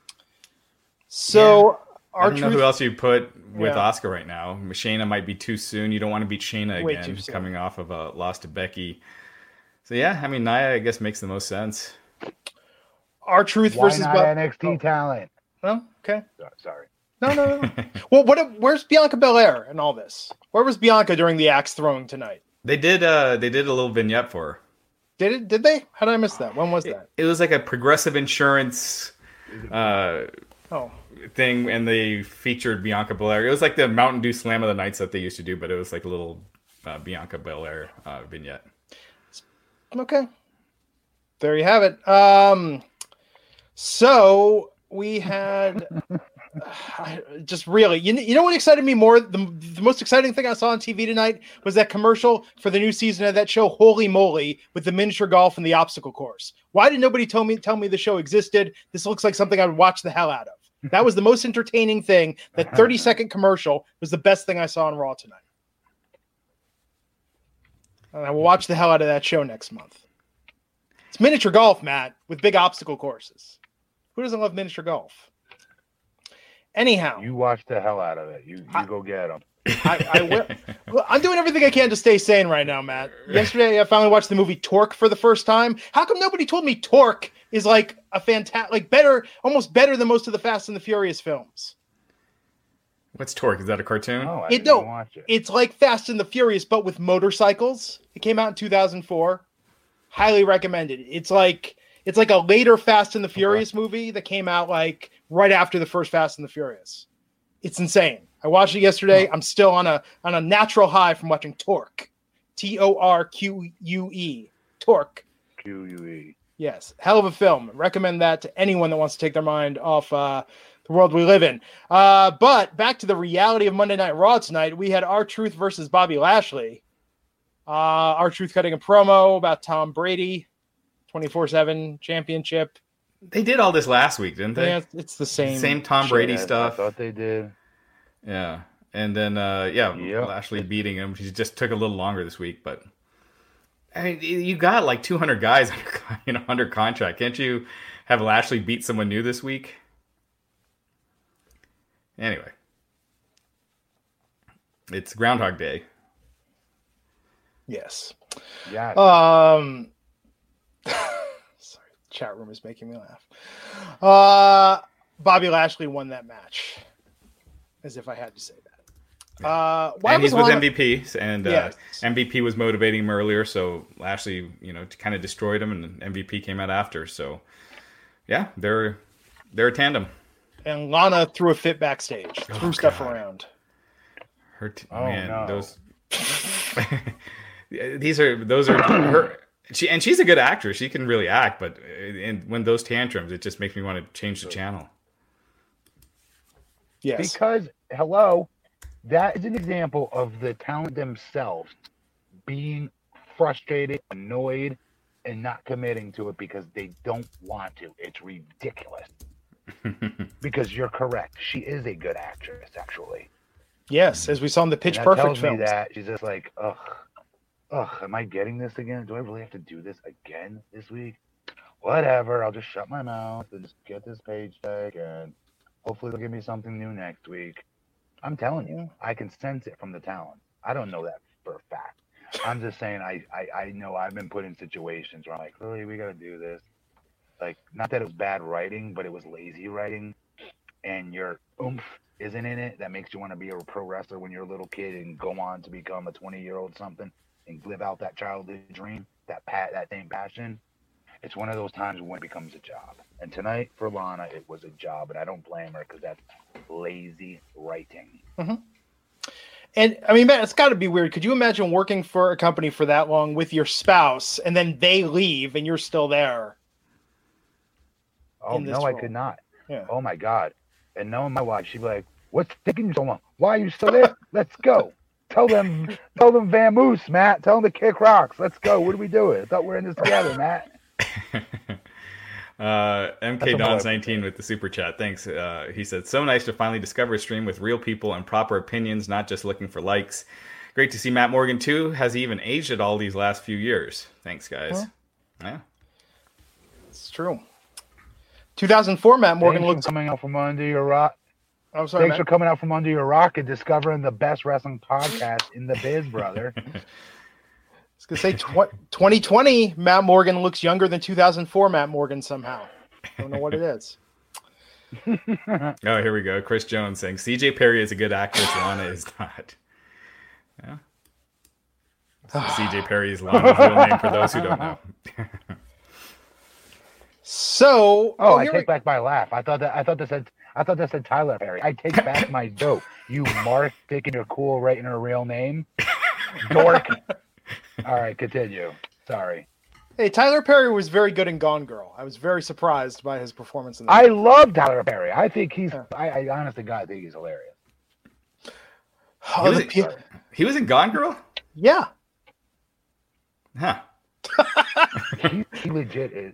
A: So
B: I don't know who else you put with
A: Yeah.
B: Asuka right now. Shayna might be too soon. You don't want to beat Shayna
A: Way
B: again,
A: too soon.
B: coming off of a loss to Becky. So yeah, I mean Nia, I guess makes the most sense.
A: R-Truth
C: Why
A: versus
C: not
A: Bob-
C: NXT talent?
A: Oh, okay.
C: So- Sorry.
A: No, no, no. well, what? Where's Bianca Belair and all this? Where was Bianca during the axe throwing tonight?
B: They did uh they did a little vignette for her.
A: Did it? Did they? How did I miss that? When was that?
B: It was like a progressive insurance uh
A: Oh,
B: thing and they featured Bianca Belair. It was like the Mountain Dew Slam of the Nights that they used to do, but it was like a little uh, Bianca Belair uh, vignette.
A: Okay. There you have it. Um, so we had just really, you, you know what excited me more? The, the most exciting thing I saw on TV tonight was that commercial for the new season of that show, Holey Moley, with the miniature golf and the obstacle course. Why did nobody tell me tell me the show existed? This looks like something I would watch the hell out of. That was the most entertaining thing. That 30 second commercial was the best thing I saw on Raw tonight. And I will watch the hell out of that show next month. It's miniature golf, Matt, with big obstacle courses. Who doesn't love miniature golf? Anyhow,
C: You watch the hell out of it. You you
A: I-
C: go get them.
A: I, I will, I'm doing everything I can to stay sane right now, Matt. Yesterday, I finally watched the movie Torque for the first time. How come nobody told me Torque is like a fantastic, like better, almost better than most of the Fast and the Furious films?
B: What's Torque? Is that a cartoon?
C: Oh, I
A: It
C: didn't
A: don't.
C: watch it.
A: It's like Fast and the Furious, but with motorcycles. It came out in 2004. Highly recommended. It's like it's like a later Fast and the Furious movie that came out like right after the first Fast and the Furious. It's insane. I watched it yesterday. I'm still on a on a natural high from watching Torque. T O R Q U E. Torque.
C: Q U E.
A: Yes, hell of a film. Recommend that to anyone that wants to take their mind off uh, the world we live in. Uh, but back to the reality of Monday Night Raw tonight. We had R-Truth versus Bobby Lashley. Uh, R-Truth cutting a promo about Tom Brady, twenty four seven championship.
B: They did all this last week, didn't they?
A: Yeah, it's the same.
B: Same Tom. Brady
C: Yeah,
B: stuff.
C: I thought they did.
B: Yeah. And then uh yeah,
C: Yep.
B: Lashley beating him. He just took a little longer this week, but I mean, you got like 200 guys under, con- you know, under contract. Can't you have Lashley beat someone new this week? Anyway, it's Groundhog Day.
A: Yes.
C: Yeah.
A: Um, sorry, chat room is making me laugh. Uh, Bobby Lashley won that match, as if I had to say that. Uh, why
B: and
A: was
B: he's with
A: Lana-
B: MVP, and uh,
A: Yes.
B: MVP was motivating him earlier, so Lashley, you know, kind of destroyed him, and MVP came out after. So, yeah, they're they're a tandem.
A: And Lana threw a fit backstage, threw stuff around.
B: Her t-
C: Oh,
B: man,
C: no.
B: those these are those are her. She and she's a good actress. She can really act, but uh, and when those tantrums, it just makes me want to change the channel.
A: Yes,
C: Because hello, that is an example of the talent themselves being frustrated, annoyed, and not committing to it because they don't want to. It's ridiculous. because you're correct. She is a good actress, actually.
A: yes, as we saw in the Pitch Perfect
C: tells me that she's just like, ugh, ugh, am I getting this again? Do I really have to do this again this week? Whatever, I'll just shut my mouth and just get this paycheck and hopefully they'll give me something new next week. I'm telling you, I can sense it from the talent. I don't know that for a fact. I'm just saying, I, I, I know I've been put in situations where I'm like, really, we got to do this. Like, not that it was bad writing, but it was lazy writing. And your oomph isn't in it that makes you want to be a pro wrestler when you're a little kid and go on to become a 20 year old something and live out that childhood dream, that pat, that same passion. It's one of those times when it becomes a job. And tonight for Lana, it was a job, and I don't blame her because that's lazy writing. Mm-hmm.
A: And I mean, man, it's got to be weird. Could you imagine working for a company for that long with your spouse, and then they leave, and you're still there?
C: Oh
A: in this
C: no, I could not.
A: Yeah.
C: Oh my god. And knowing my wife, she'd be like, "What's taking you so long? Why are you still there? Let's go." Tell them, tell them Vamoose, Matt. Tell them to kick rocks. Let's go. What are we doing? I thought we are in this together, Matt.
B: Uh, MK Don's 19 with the super chat. Thanks. Uh, he said, "So nice to finally discover a stream with real people and proper opinions, not just looking for likes. Great to see Matt Morgan too. Has he even aged at all these last few years? Thanks, guys.
A: Huh?
B: Yeah,
A: It's true. 2004, Matt Morgan
C: Thanks for coming out from under your rock.
A: I'm sorry,
C: Thanks
A: Matt.
C: for coming out from under your rock and discovering the best wrestling podcast in the biz, brother.
A: I was gonna say tw- 2020. Matt Morgan looks younger than 2004. Matt Morgan somehow. I Don't know what it is.
B: Oh, here we go. Chris Jones saying CJ Perry is a good actress. Lana is not. Yeah. CJ Perry is Lana's real name for those who don't know.
A: So,
C: Oh, I take
A: we-
C: back my laugh. I thought that I thought this said I thought that said Tyler Perry. I take back my joke. You mark taking your cool writing her real name. Dork. All right, continue. Sorry.
A: hey, Tyler Perry was very good in Gone Girl. I was very surprised by his performance in that.
C: I love Tyler Perry. I think he's I, I honestly God think he's hilarious.
A: Oh,
B: He was,
A: the pe-
B: he was in Gone Girl?
A: yeah.
B: Huh.
C: he, he legit is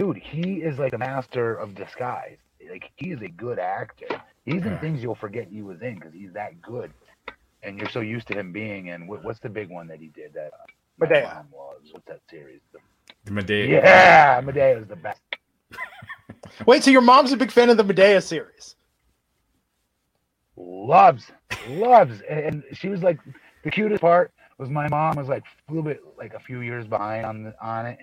C: dude, he is like a master of disguise. Like he is a good actor. He's in
B: Yeah.
C: things you'll forget he was in because he's that good. And you're so used to him being in what, what's the big one that he did that uh, my
A: Madea.
C: mom was what's that series?
B: The Madea.
C: Yeah, Madea is the best.
A: Wait, so your mom's a big fan of the Madea series?
C: Loves, loves, and, and she was like the cutest part was my mom was like a little bit like a few years behind on the, on it,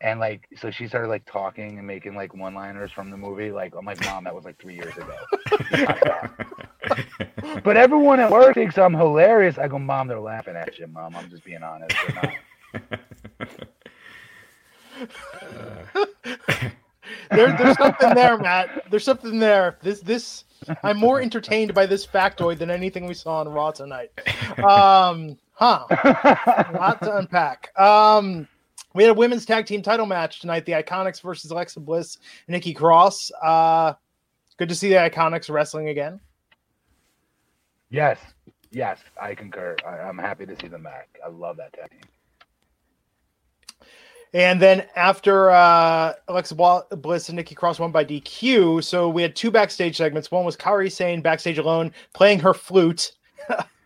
C: and like so she started like talking and making like one liners from the movie. Like I'm like mom, that was like three years ago. But everyone at work thinks I'm hilarious. I go, Mom, they're laughing at you, Mom. I'm just being honest. They're.
A: There, there's something there, Matt. There's something there. This, this, I'm more entertained by this factoid than anything we saw on Raw tonight. Um, huh. a lot to unpack. Um, we had a women's tag team title match tonight. The Iconics versus Alexa Bliss and Nikki Cross. Uh, good to see the Iconics wrestling again.
C: yes, yes, I concur. I, I'm happy to see them back. I love that tag team.
A: And then after uh, Alexa Bliss and Nikki Cross won by DQ, so we had two backstage segments. One was Kairi Sane backstage alone playing her flute.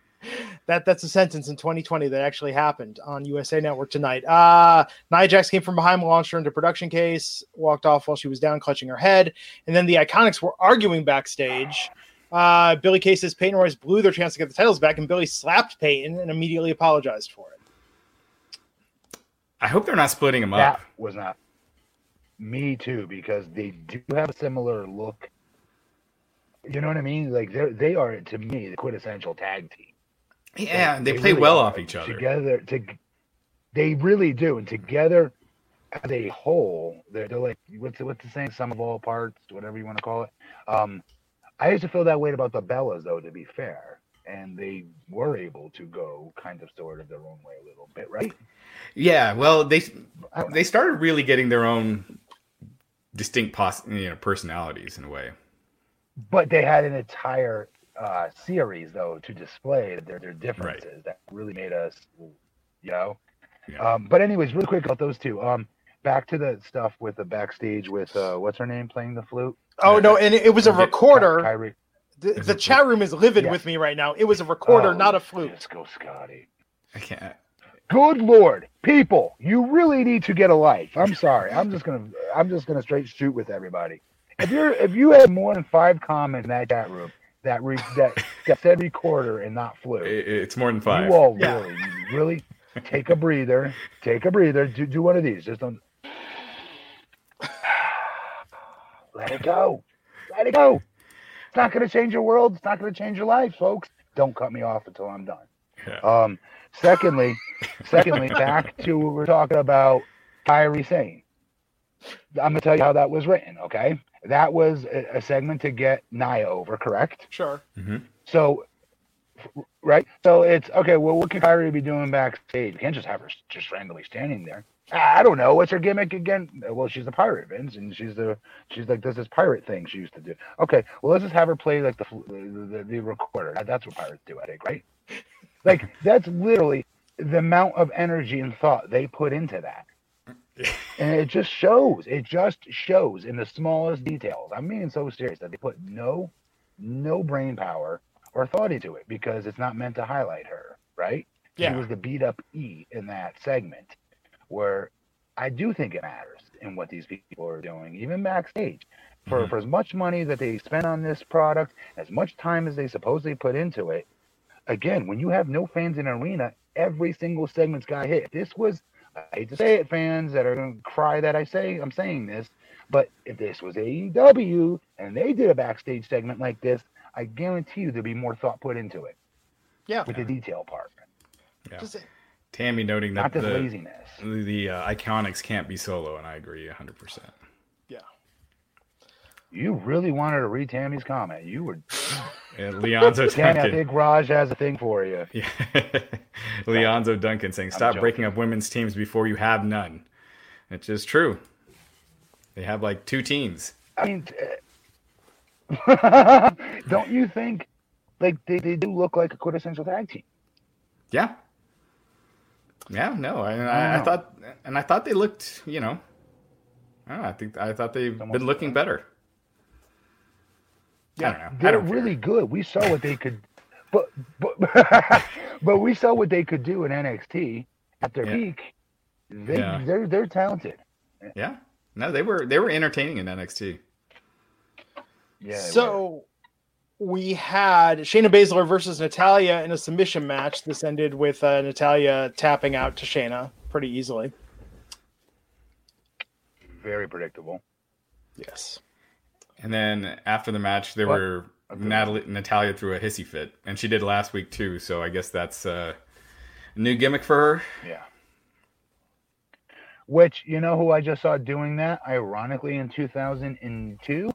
A: that that's a sentence in 2020 that actually happened on USA Network tonight. Uh, Nia Jax came from behind, launched her into production case, walked off while she was down, clutching her head, and then the Iconics were arguing backstage. Uh, Billy Kay says Peyton Royce blew their chance to get the titles back, and Billy slapped Peyton and immediately apologized for it.
B: I hope they're not splitting them
C: That
B: up.
C: was not me too because they do have a similar look. You know what I mean? Like they they are to me the quintessential tag team.
B: Yeah, they,
C: They
B: play
C: really
B: well off each other.
C: Together, to, they really do, and together as a whole, they're, they're like what's the, what's the saying? Sum of all parts, whatever you want to call it. Um, I used to feel that way about the Bellas, though. To be fair, and they were able to go kind of sort of their own way a little bit, right?
B: Yeah, well, they
C: I don't know.
B: they started really getting their own distinct pos- you know, personalities in a way.
C: But they had an entire uh, series though to display their their differences that really made us, you know.
B: Yeah.
C: Um, but anyways, really quick about those two. Um, back to the stuff with the backstage with uh, what's her name playing the flute.
A: Oh no, and it, it was a
B: Ky-
A: recorder.
C: Kairi.
A: The, the chat room is livid
C: Yeah.
A: with me right now. It was a recorder,
C: Oh,
A: not a flute.
C: Let's go, Scotty.
B: I can't.
C: Good lord, people, you really need to get a life. I'm sorry. I'm just gonna I'm just gonna straight shoot with everybody. If you're if you have more than five comments in that chat room that re, that that said recorder and not flute,
B: It, it's more than five.
C: you all
A: Yeah.
C: really really take a breather. Take a breather. Do, do one of these. Just don't. Let it go. Let it go. It's not going to change your world. It's not going to change your life, folks. Don't cut me off until I'm done.
B: Yeah.
C: Um, secondly, secondly, back to what we're talking about Kairi saying. I'm gonna tell you how that was written. Okay, that was a, a segment to get Nia over, correct?
A: Sure. Mm-hmm.
C: So, right? So it's okay. Well, what can Kairi be doing backstage? You can't just have her just randomly standing there. I I don't know. What's her gimmick again? Well, she's a pirate, Vince, and she's the she's like does this pirate thing she used to do. Okay, well let's just have her play like the the, the, the recorder. That's what pirates do, I think, right? Like that's literally the amount of energy and thought they put into that. And it just shows. It just shows in the smallest details. I'm being so serious that they put no no brain power or thought into it because it's not meant to highlight her, right?
A: Yeah.
C: She was the beat up E in that segment where I do think it matters in what these people are doing, even backstage. For,
B: Mhm.
C: for as much money that they spend on this product, as much time as they supposedly put into it, again, when you have no fans in arena, every single segment's got hit. This was, I hate to say it, fans that are going to cry that I say I'm saying this, but if this was AEW and they did a backstage segment like this, I guarantee you there'd be more thought put into it
A: Yeah.
C: with the detail part,
B: Yeah.
A: Just-
B: Tammy noting that
C: not just
B: the,
C: laziness.
B: the uh, Iconics can't be solo, and I agree 100%.
A: yeah.
C: You really wanted to read Tammy's comment. You were,
B: And Leonzo
C: Tammy, I think Raj has a thing for you.
B: Yeah. Leonzo Duncan saying, "Stop breaking up women's teams before you have none." It's just true. They have like two teams.
C: I mean, uh, don't you think like they, they do look like a quintessential tag team?
B: Yeah. Yeah. No, I,
C: I
B: I, I thought, and I thought they looked. You know, I don't know. I think I thought they've
C: Almost
B: been looking better. I don't know.
C: They're
B: don't care.
C: really good. We saw what they could, but but but we saw what they could do in NXT at their
B: Yeah.
C: peak. They
B: Yeah.
C: they're they're talented.
B: Yeah. No, they were they were entertaining in NXT.
C: Yeah. they were.
A: So we had Shayna Baszler versus Natalya in a submission match. This ended with uh, Natalya tapping out to Shayna pretty easily.
C: very predictable.
A: Yes.
B: And then after the match, there
C: What?
B: were
C: Okay.
B: Natalie, Natalya threw a hissy fit, and she did last week too. So I guess that's a new gimmick for her.
C: Yeah. Which you know who I just saw doing that ironically in 2002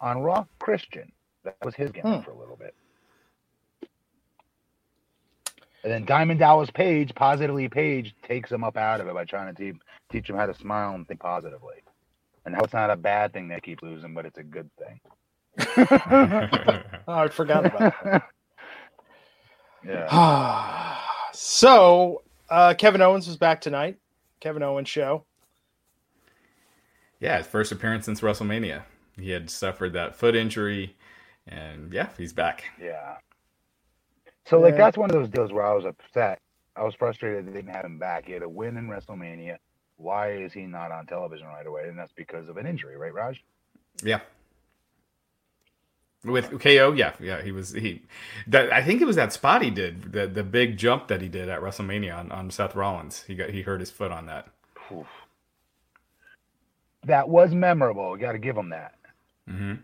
C: on Raw Christian. That was his gimmick
A: Hmm.
C: for a little bit. And then Diamond Dallas Page, positively Page, takes him up out of it by trying to teach, teach him how to smile and think positively. And how it's not a bad thing they keep losing, but it's a good thing.
A: Oh, I forgot about that.
C: yeah.
A: so uh, Kevin Owens was back tonight. Kevin Owens show.
B: yeah, his first appearance since WrestleMania. He had suffered that foot injury, and yeah, he's back.
C: Yeah. So like
A: Yeah.
C: that's one of those deals where I was upset. I was frustrated they didn't have him back. He had a win in WrestleMania. Why is he not on television right away? And that's because of an injury, right, Raj?
B: Yeah. With KO, yeah, yeah, he was he. That I think it was that spot he did the the big jump that he did at WrestleMania on, on Seth Rollins. He got he hurt his foot on that.
C: Oof. That was memorable. You got to give him that.
B: hmm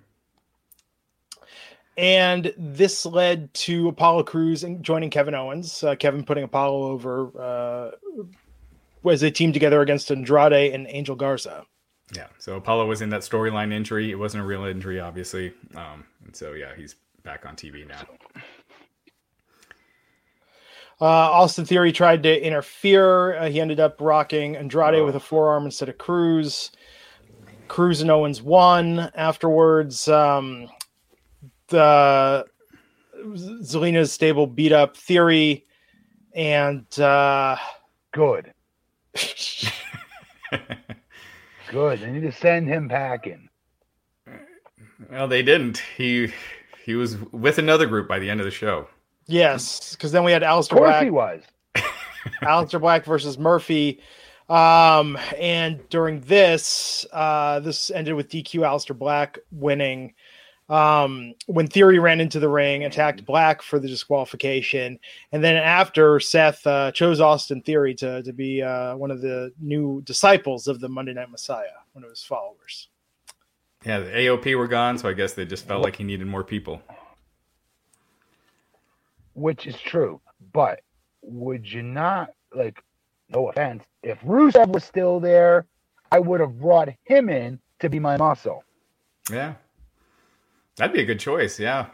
A: And this led to Apollo Crews and joining Kevin Owens. Uh, Kevin putting Apollo over uh, as they teamed together against Andrade and Angel Garza.
B: Yeah. So Apollo was in that storyline injury. It wasn't a real injury, obviously. Um, and so yeah, he's back on TV now.
A: Uh, Austin Theory tried to interfere. Uh, he ended up rocking Andrade with a forearm instead of Crews. Crews and Owens won afterwards. Um, the Zelina's stable beat up Theory, and uh,
C: Good. Good. They need to send him packing.
B: well, they didn't. He he was with another group by the end of the show.
A: yes, because then we had
C: Of course
A: Black
C: he was.
A: Aleister Black versus Murphy. Um, and during this, uh, this ended with DQ Aleister Black winning. Um, when Theory ran into the ring, attacked Black for the disqualification, and then after Seth uh, chose Austin Theory to to be uh, one of the new disciples of the Monday Night Messiah, one of his followers.
B: Yeah, the AOP were gone, so I guess they just felt like he needed more people.
C: Which is true, but would you not like? No offense, if Rusev was still there, I would have brought him in to be my muscle.
B: Yeah, that'd be a good choice. Yeah,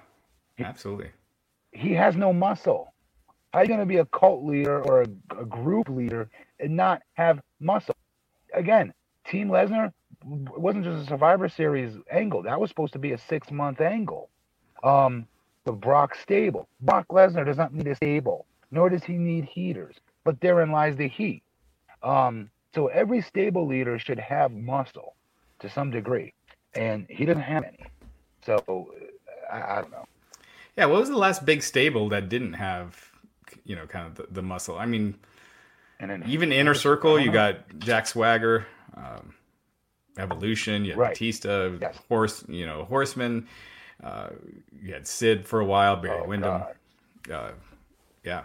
B: absolutely.
C: He has no muscle. How are you going to be a cult leader or a, a group leader and not have muscle? Again, Team Lesnar wasn't just a Survivor Series angle. That was supposed to be a six month angle. Um, the Brock stable. Brock Lesnar does not need a stable, nor does he need heaters. But therein lies the heat. Um, so every stable leader should have muscle to some degree, and he doesn't have any. So I, I don't know.
B: Yeah, what was the last big stable that didn't have, you know, kind of the, the muscle? I mean,
C: And then
B: even inner circle, you got Jack Swagger, um, Evolution, you had
C: Right.
B: Batista,
C: Yes.
B: Horse, you know, Horseman. Uh, you had Sid for a while, Barry
C: Oh,
B: Windham. Uh, yeah.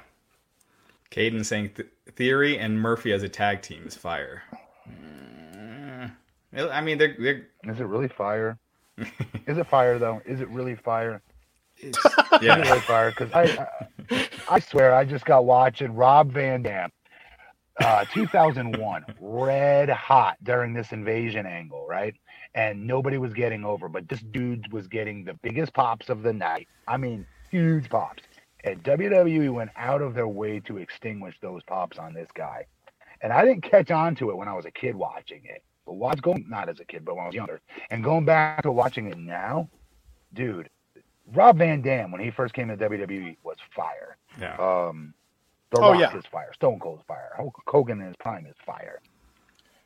B: Caden saying th- Theory and Murphy as a tag team is fire. Mm, I mean, they're, they're
C: Is it really fire? Is it fire though? Is it really fire?
B: it's, yeah.
C: really fire? Because I, I, I swear, I just got watching Rob Van Dam, uh, 2001, red hot during this invasion angle, right? And nobody was getting over, but this dude was getting the biggest pops of the night. I mean, huge pops. And WWE went out of their way to extinguish those pops on this guy. And I didn't catch on to it when I was a kid watching it. But watch going not as a kid, but when I was younger. And going back to watching it now, dude, Rob Van Dam when he first came to WWE was fire.
B: yeah.
C: Um, the
A: Oh,
C: Rock
A: yeah.
C: is fire. Stone Cold is fire. Hulk Hogan in his prime is fire.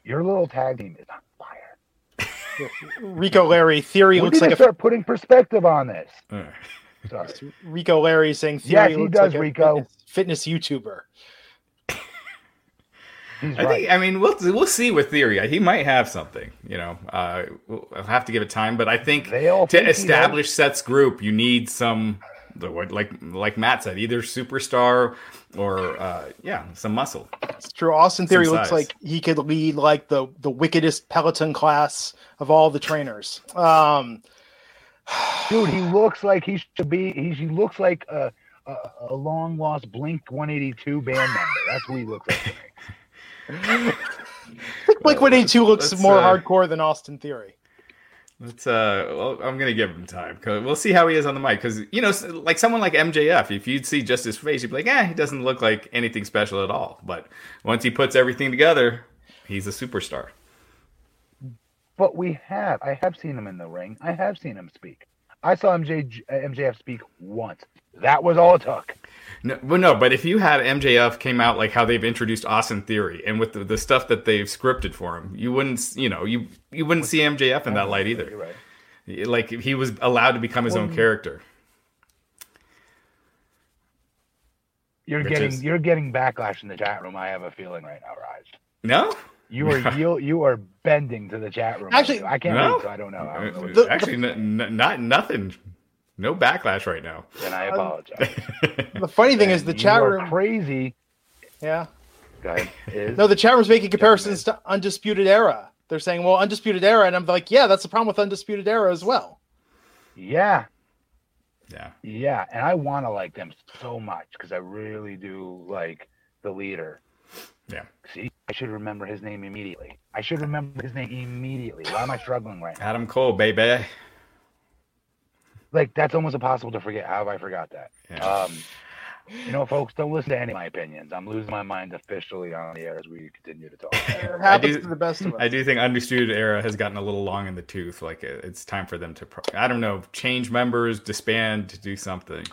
C: Your little tag team is on fire.
A: Rico Larry Theory
C: We
A: looks
C: need
A: like
C: to
A: a
C: start putting perspective on this.
B: Uh,
C: Sorry.
A: Rico Larry saying Theory
C: Yes, he
A: looks
C: does,
A: like a
C: Rico.
A: Fitness, fitness YouTuber.
C: He's
B: I
C: right.
B: think. I mean, we'll we'll see with Theory. He might have something. You know, uh, we'll I'll have to give it time. But I think to
C: think
B: establish Seth's group, you need some, the what like like Matt said, either superstar or uh, yeah, some muscle.
A: It's true. Austin Theory
B: Some
A: looks
B: size.
A: like he could lead like the the wickedest Peloton class of all the trainers. Um,
C: Dude, he looks like he should be. He, he looks like a, a, a long lost Blink 182 band member. That's what he looks like. to me.
A: Blink One Eighty Two looks more
B: uh,
A: hardcore than Austin Theory.
B: Let's. Uh, well, I'm gonna give him time because we'll see how he is on the mic. Because you know, like someone like MJF, if you'd see just his face, you'd be like, eh, he doesn't look like anything special at all. But once he puts everything together, he's a superstar.
C: But we have. I have seen him in the ring. I have seen him speak. I saw MJ, MJF speak once. That was all it took.
B: No, well, no, but if you had MJF came out like how they've introduced Austin Theory and with the, the stuff that they've scripted for him, you wouldn't, you know, you you wouldn't see MJF in that light either.
C: right.
B: Like he was allowed to become his own character.
C: You're
B: Which
C: getting
B: is-
C: you're getting backlash in the chat room. I have a feeling right now, Raj.
B: No,
C: You are you you are bending to the chat room.
A: Actually-
C: I can't
B: No.
C: read, so I don't know. I don't know what
B: Uh,
A: The-
B: actually, n- n- not nothing. No backlash right now.
C: And I apologize.
A: The funny thing is the
C: You
A: chat
C: are
A: room.
C: crazy.
A: Yeah.
C: Is
A: No, the chat room's making comparisons to Undisputed Era. They're saying, "Well, Undisputed Era," and I'm like, "Yeah, that's the problem with Undisputed Era as well."
C: yeah,
B: yeah,
C: yeah, and I want to like them so much because I really do like the leader.
B: yeah.
C: See, I should remember his name immediately. I should remember his name immediately. Why am I struggling right now?
B: Adam Cole, baby.
C: Like that's almost impossible to forget. How have I forgot that?
B: Yeah.
C: Um, you know, folks, don't listen to any of my opinions. I'm losing my mind officially on the air as we continue to talk.
A: It happens
B: do-
A: to the best of us.
B: I do think Undisputed Era has gotten a little long in the tooth. Like it- it's time for them to, pro- I don't know, change members, disband, do something.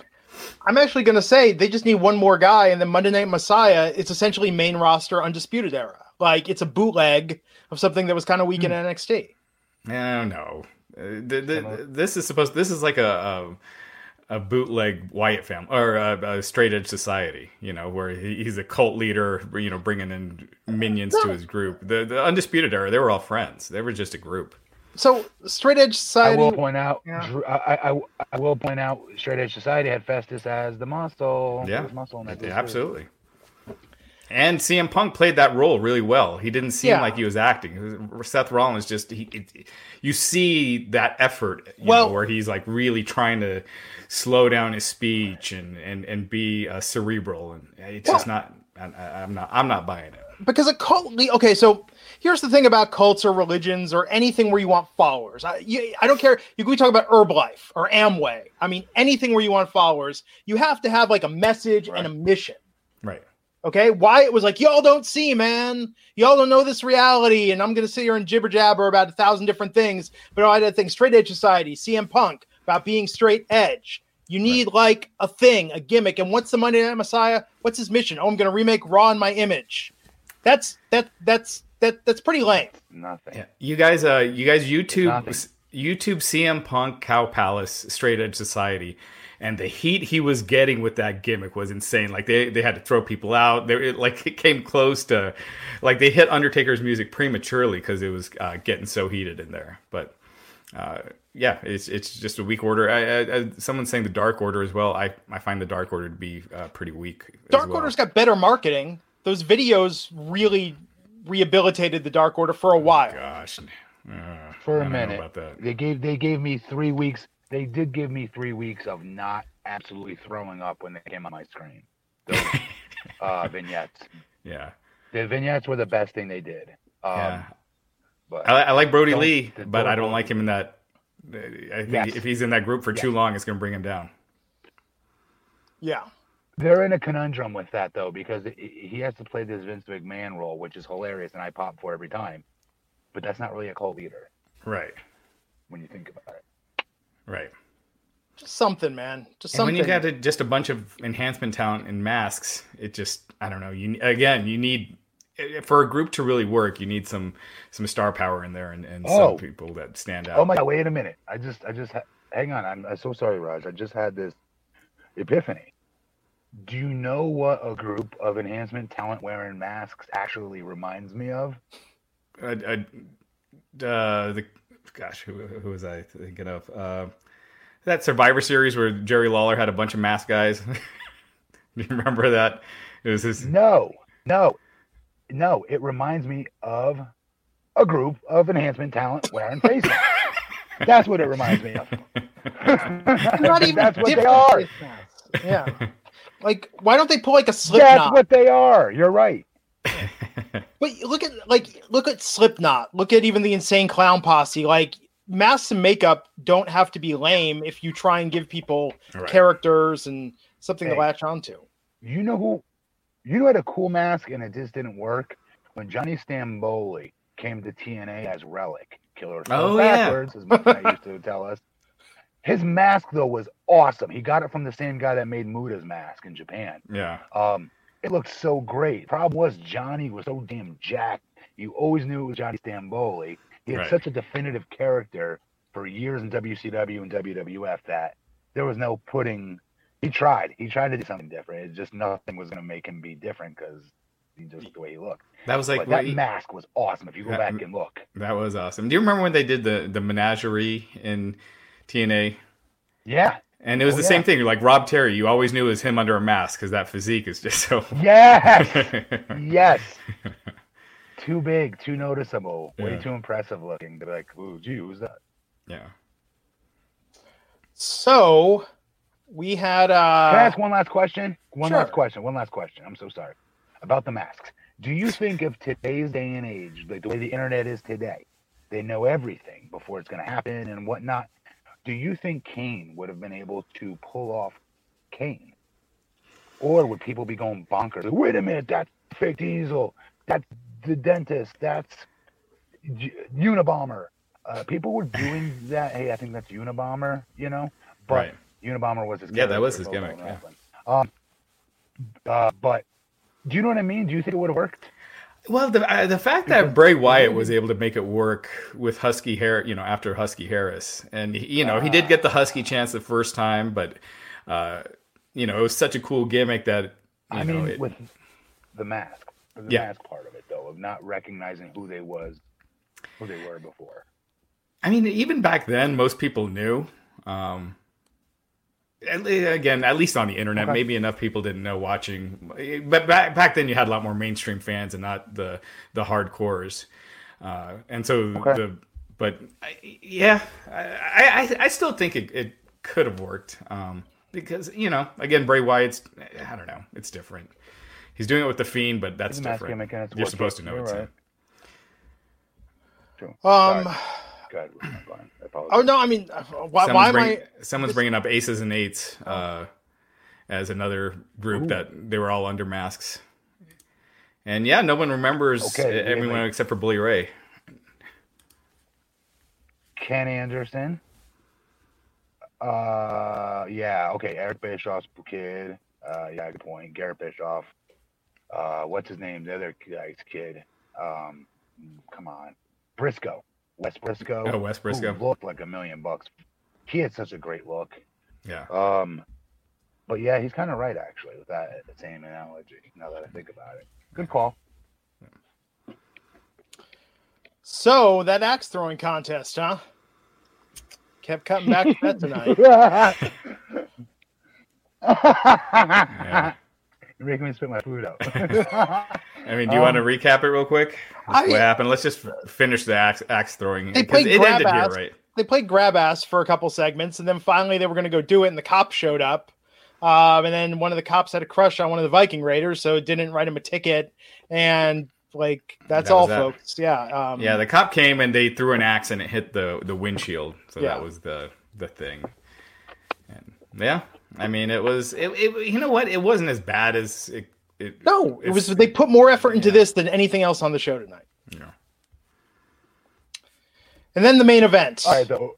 A: I'm actually going to say they just need one more guy, and then Monday Night Messiah. It's essentially main roster Undisputed Era. Like it's a bootleg of something that was kind of weak in NXT.
B: No, no. Uh, the, the, this is supposed. This is like a a, a bootleg Wyatt family or a, a straight edge society. You know, where he, he's a cult leader. You know, bringing in minions to his group. The the undisputed era. They were all friends. They were just a group.
A: So straight edge
C: I
A: society.
C: will point out.
A: Yeah.
C: I, I, I will point out. Straight Edge Society had Festus as the muscle.
B: Yeah.
C: Muscle in that
B: Yeah, absolutely. And CM Punk played that role really well. He didn't seem
A: Yeah.
B: like he was acting. Seth Rollins just he, it, you see that effort, you
A: Well-
B: know, where he's like really trying to slow down his speech and and and be uh, cerebral, and it's just not. I, I- I'm not. I'm not buying it.
A: because a cult okay so here's the thing about cults or religions or anything where you want followers. I, you, I don't care. You can talk about herbalife or amway. I mean anything where you want followers you have to have like a message and a mission.
B: Right.
A: okay? Why it was like y'all don't see man. Y'all don't know this reality and i'm gonna sit here and jibber jabber about a thousand different things. But oh, i had to think straight edge society cm punk about being straight edge. You need like a thing a gimmick. And what's the monday night messiah? What's his mission? Oh i'm gonna remake raw in my image. That's that that's that that's pretty lame
C: Nothing.
B: Yeah. You guys. Uh. You guys. YouTube. YouTube. CM Punk. Cow Palace. Straight Edge Society. And the heat he was getting with that gimmick was insane. Like they, they had to throw people out. They it, like it came close to, like they hit Undertaker's music prematurely because it was uh, getting so heated in there. But uh, yeah, it's it's just a weak order. I, I, I, someone's saying the Dark Order as well. I, I find the Dark Order to be uh, pretty weak. as
A: dark
B: well.
A: order's got better marketing those videos really rehabilitated the dark order for a while
B: Gosh, uh,
C: For
B: I
C: a
B: don't know
C: minute,
B: about that.
C: they gave they gave me three weeks. They did give me three weeks of not absolutely throwing up when they came on my screen. Those uh, vignettes.
B: Yeah,
C: The vignettes were the best thing they did. Um,
B: yeah.
C: But
B: I, I like
C: Brodie
B: Lee, but I don't like him in that. I think
C: Yes.
B: if he's in that group for too long, it's going to bring him down.
A: yeah
C: they're in a conundrum with that though because i- i- he has to play this Vince McMahon role, which is hilarious, and I pop for every time. But that's not really a cult leader
B: Right,
C: when you think about it.
B: right.
A: just something man just
B: And when
A: something
B: you got a, just a bunch of enhancement talent and masks, it just I don't know. You again, you need for a group to really work, you need some some star power in there and, and
C: Oh.
B: some people that stand oh out.
C: Oh my god! Wait a minute. I just, I just, hang on. I'm, I'm so sorry, Raj. I just had this epiphany. Do you know what a group of enhancement talent wearing masks actually reminds me of?
B: uh, uh, uh, the gosh, who, who was I thinking of? Uh, that Survivor Series where Jerry Lawler had a bunch of mask guys. Do you remember that? It was this.
C: No, no, no. It reminds me of a group of enhancement talent wearing face masks. That's what it reminds me of.
A: not even
C: That's what they are.
A: yeah like why don't they pull like a Slipknot?
C: That's what they are. You're right.
A: but look at like look at slipknot look at even the insane clown posse like masks and makeup don't have to be lame if you try and give people
B: Right.
A: characters and something to
C: Hey.
A: latch onto
C: You know who? You know had a cool mask and it just didn't work when Johnny Stamboli came to TNA as Rellik, Killer
B: Oh,
C: Spells
B: yeah.
C: backwards, as my guy used to tell us. His mask though was awesome. He got it from the same guy that made Muda's mask in Japan.
B: yeah,
C: Um, it looked so great. Problem was Johnny was so damn jacked. You always knew it was Johnny Stamboli. He had
B: Right.
C: such a definitive character for years in WCW and WWF that there was no putting. He tried. He tried to do something different. It just nothing was going to make him be different because he just the way he looked.
B: that was like
C: that
B: what-
C: mask was awesome. If you go
B: Yeah,
C: back and look,
B: that was awesome. Do you remember when they did the the menagerie in TNA?
C: yeah,
B: And it was
C: Oh,
B: the
C: yeah.
B: same thing. Like Rob Terry. You always knew it was him under a mask because that physique is just so.
C: yes, yes. Too big, too noticeable, way too impressive looking. They're like, ooh, gee, who's that?
B: yeah.
A: so we had uh
C: Can I ask one last question? One
A: sure.
C: last question. One last question. I'm so sorry about the masks. Do you think of today's day and age, like the way the internet is today, they know everything before it's going to happen and whatnot? Do you think Kane would have been able to pull off Kane, or would people be going bonkers? Like, Wait a minute, that's fake Diesel. That's the dentist. That's J- Unabomber. Uh, people were doing that. Hey, I think that's Unabomber. You know, but
B: Right.
C: Unabomber was his gimmick.
B: Yeah, that was his gimmick, yeah.
C: Um, uh, but do you know what I mean? Do you think it would have worked?
B: Well, the uh, the fact that Bray Wyatt was able to make it work with Husky Harris, you know, after Husky Harris, and he- you know, he did get the Husky chance the first time, but uh, you know, it was such a cool gimmick that you
C: I
B: know,
C: mean,
B: it-
C: with the mask, the
B: Yeah.
C: mask part of it, though, of not recognizing who they was, who they were before.
B: I mean, even back then, most people knew. Um, again, at least on the internet, okay. maybe enough people didn't know watching. But back back then, you had a lot more mainstream fans and not the the hardcores. Uh, and so okay. the but yeah, I, I I still think it, it could have worked um, because you know again Bray Wyatt's I don't know it's different. He's doing it with the Fiend, but that's different. You're supposed to know You're it's right.
A: him. Um. Good. Oh no, I mean, uh, why, why bring, am I?
B: Someone's bringing up Aces and Eights uh, as another group Ooh. that they were all under masks, and yeah, no one remembers okay, everyone except for Bully Ray.
C: Ken Anderson. Uh, yeah, okay. Eric Bischoff's kid. Uh, yeah, good point. Garrett Bischoff. Uh, what's his name? The other guy's kid. Um, come on, Briscoe. Wes Briscoe.
B: Oh, Wes Briscoe
C: looked like a million bucks. He had such a great look.
B: Yeah.
C: Um, but yeah, he's kind of right actually with that same analogy. Now that I think about it, good call.
A: So that axe throwing contest, huh? Kept cutting back to that tonight.
C: yeah. You're making me spit my food out.
B: I mean, do you um, want to recap it real quick? I, what happened? Let's just finish the axe, axe throwing.
A: They played it grab ass. Here, right? They played grab ass for a couple segments, and then finally they were going to go do it, and the cop showed up. Um, and then one of the cops had a crush on one of the Viking Raiders, so it didn't write him a ticket. And like that's that all, that. folks. Yeah. Um,
B: yeah, the cop came and they threw an axe and it hit the the windshield. So yeah. that was the the thing. And yeah, I mean, it was it, it You know what? It wasn't as bad as it. it
A: no, it was. They put more effort into yeah. this than anything else on the show tonight.
B: Yeah.
A: And then the main event.
C: All right, though.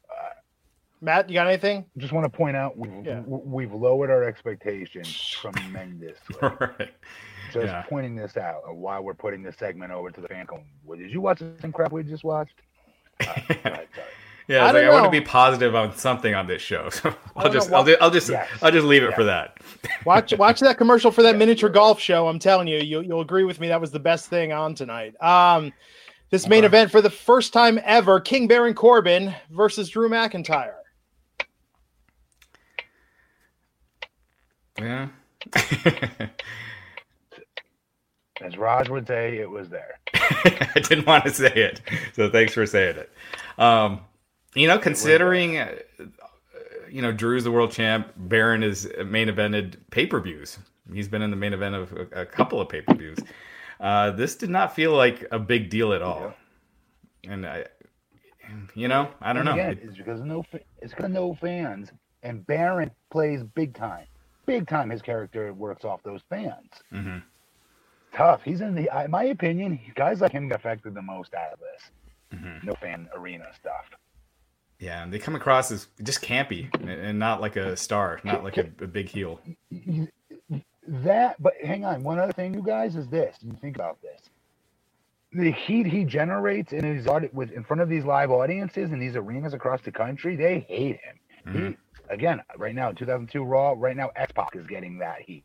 A: Matt, you got anything?
C: Just want to point out we've, yeah. we've lowered our expectations tremendously. right just yeah. pointing this out of why we're putting this segment over to the fan. Well, did you watch the same crap we just watched?
B: Uh, yeah, I, like, I want to be positive on something on this show, so I'll just, I'll, I'll, just, yes. I'll just leave it for that.
A: watch, watch that commercial for that miniature golf show. I'm telling you, you, you'll agree with me. That was the best thing on tonight. Um, this main event for the first time ever: King Baron Corbin versus Drew McIntyre.
B: Yeah.
C: As Raj would say, it was there.
B: I didn't want to say it, so thanks for saying it. Um, you know, considering uh, you know Drew's the world champ, Baron is main evented pay per views. He's been in the main event of a, a couple of pay per views. Uh, this did not feel like a big deal at all, yeah. and I, you know, I don't and know.
C: Again, it's because no, it's because no fans, and Baron plays big time. Big time, his character works off those fans.
B: Mm-hmm
C: tough. He's in the, in my opinion, guys like him affected the most out of this.
B: Mm-hmm.
C: No fan arena stuff.
B: Yeah, and they come across as just campy and not like a star, not like a, a big heel.
C: That, but hang on. One other thing, you guys, is this. You think about this. The heat he generates in his with in front of these live audiences in these arenas across the country, they hate him. Mm-hmm. He, again, right now, 2002 Raw, right now, X Pac is getting that heat.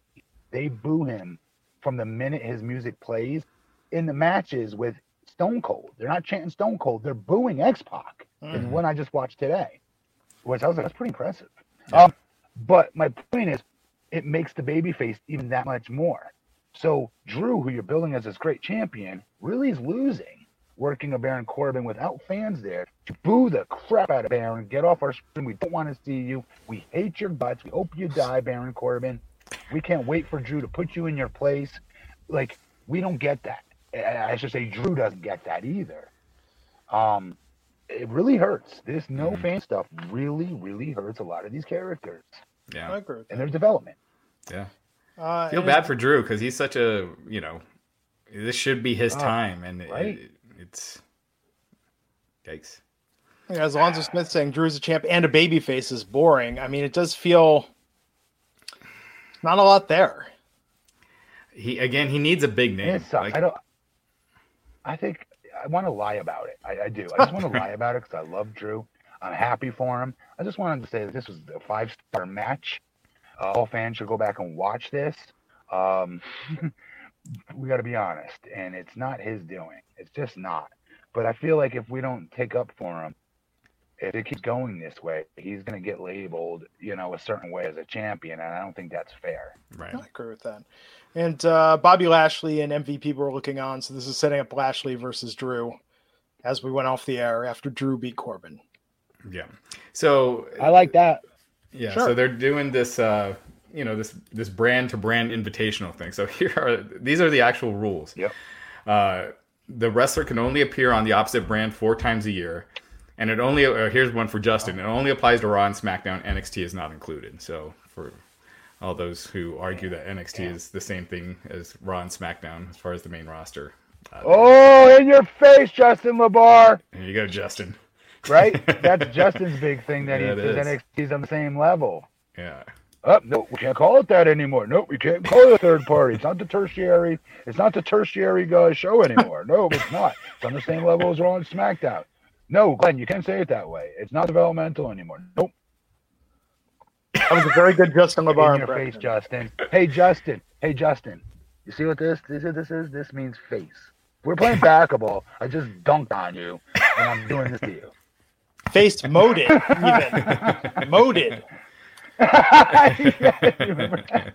C: They boo him from the minute his music plays in the matches with Stone Cold. They're not chanting Stone Cold. They're booing X Pac. Mm-hmm. Is one I just watched today, which I was like, that's pretty impressive. Yeah. Um, but my point is, it makes the babyface even that much more. So Drew, who you're building as this great champion, really is losing working a Baron Corbin without fans there to boo the crap out of Baron. Get off our screen. We don't want to see you. We hate your guts. We hope you die, Baron Corbin. We can't wait for Drew to put you in your place. Like we don't get that. I should say Drew doesn't get that either. Um, it really hurts. This no mm-hmm. fan stuff really, really hurts a lot of these characters.
B: Yeah,
A: I agree.
C: And their development.
B: Yeah. Uh, feel bad for Drew because he's such a you know, this should be his uh, time, and right? it, it's yikes.
A: Yeah, as Alonzo Smith saying Drew's a champ and a baby face is boring. I mean, it does feel not a lot there.
B: He again, he needs a big name.
C: It sucks. Like, I don't. I think I want to lie about it. I, I do. I just want to lie about it because I love Drew. I'm happy for him. I just wanted to say that this was a five star match. Uh, all fans should go back and watch this. Um, we got to be honest, and it's not his doing. It's just not. But I feel like if we don't take up for him, if it keeps going this way, he's going to get labeled, you know, a certain way as a champion, and I don't think that's fair.
B: Right.
A: I agree with that. And uh, Bobby Lashley and MVP were looking on, so this is setting up Lashley versus Drew as we went off the air after Drew beat Corbin.
B: Yeah. So
C: I like that.
B: Yeah,
A: Sure.
B: so they're doing this, uh, you know, this this brand to brand invitational thing. So here are these are the actual rules.
C: Yep.
B: Uh, the wrestler can only appear on the opposite brand four times a year, and it only uh, here's one for Justin. It only applies to Raw and SmackDown. NXT is not included. So for all those who argue that NXT is the same thing as Raw and SmackDown as far as the main roster, uh,
C: Oh, in your face, Justin LaBar.
B: here you go, Justin.
C: Right? That's Justin's big thing that
B: Yeah,
C: he says
B: is.
C: NXT's on the same level.
B: Yeah.
C: Oh, no, we can't call it that anymore. Nope, we can't call it a third party. It's not the tertiary. It's not the tertiary uh, show anymore. No, it's not. It's on the same level as Raw and SmackDown. No, Glenn, you can't say it that way. It's not developmental anymore. Nope.
A: That was a very good Justin LaBar
C: in your
A: impression.
C: face, Justin. Hey, Justin. Hey, Justin. You see what this this is? This is this means face. We're playing basketball. I just dunked on you, and I'm doing this to you.
A: Faced moded, even moded.
C: Yeah, you remember that?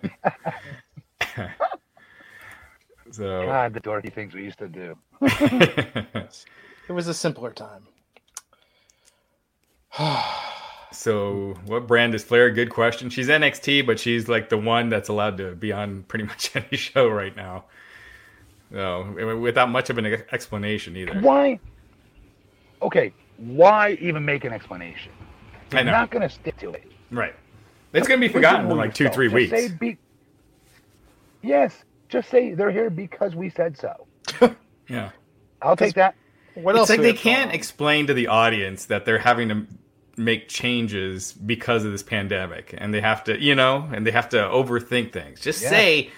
B: So
C: God, the dorky things we used to do.
A: It was a simpler time.
B: So, what brand is Flair? Good question. She's NXT, but she's like the one that's allowed to be on pretty much any show right now. Oh, no, without much of an explanation either.
C: Why? Okay, why even make an explanation?
B: I
C: You're not going to stick to it.
B: Right. It's gonna be forgotten in like two, three
C: Just
B: weeks.
C: Say be- yes, just say they're here because we said so.
B: Yeah.
C: I'll take that.
A: What
B: It's
A: else?
B: like they can't
A: on?
B: explain to the audience that they're having to make changes because of this pandemic, and they have to, you know, and they have to overthink things. Just
C: Yeah.
B: say.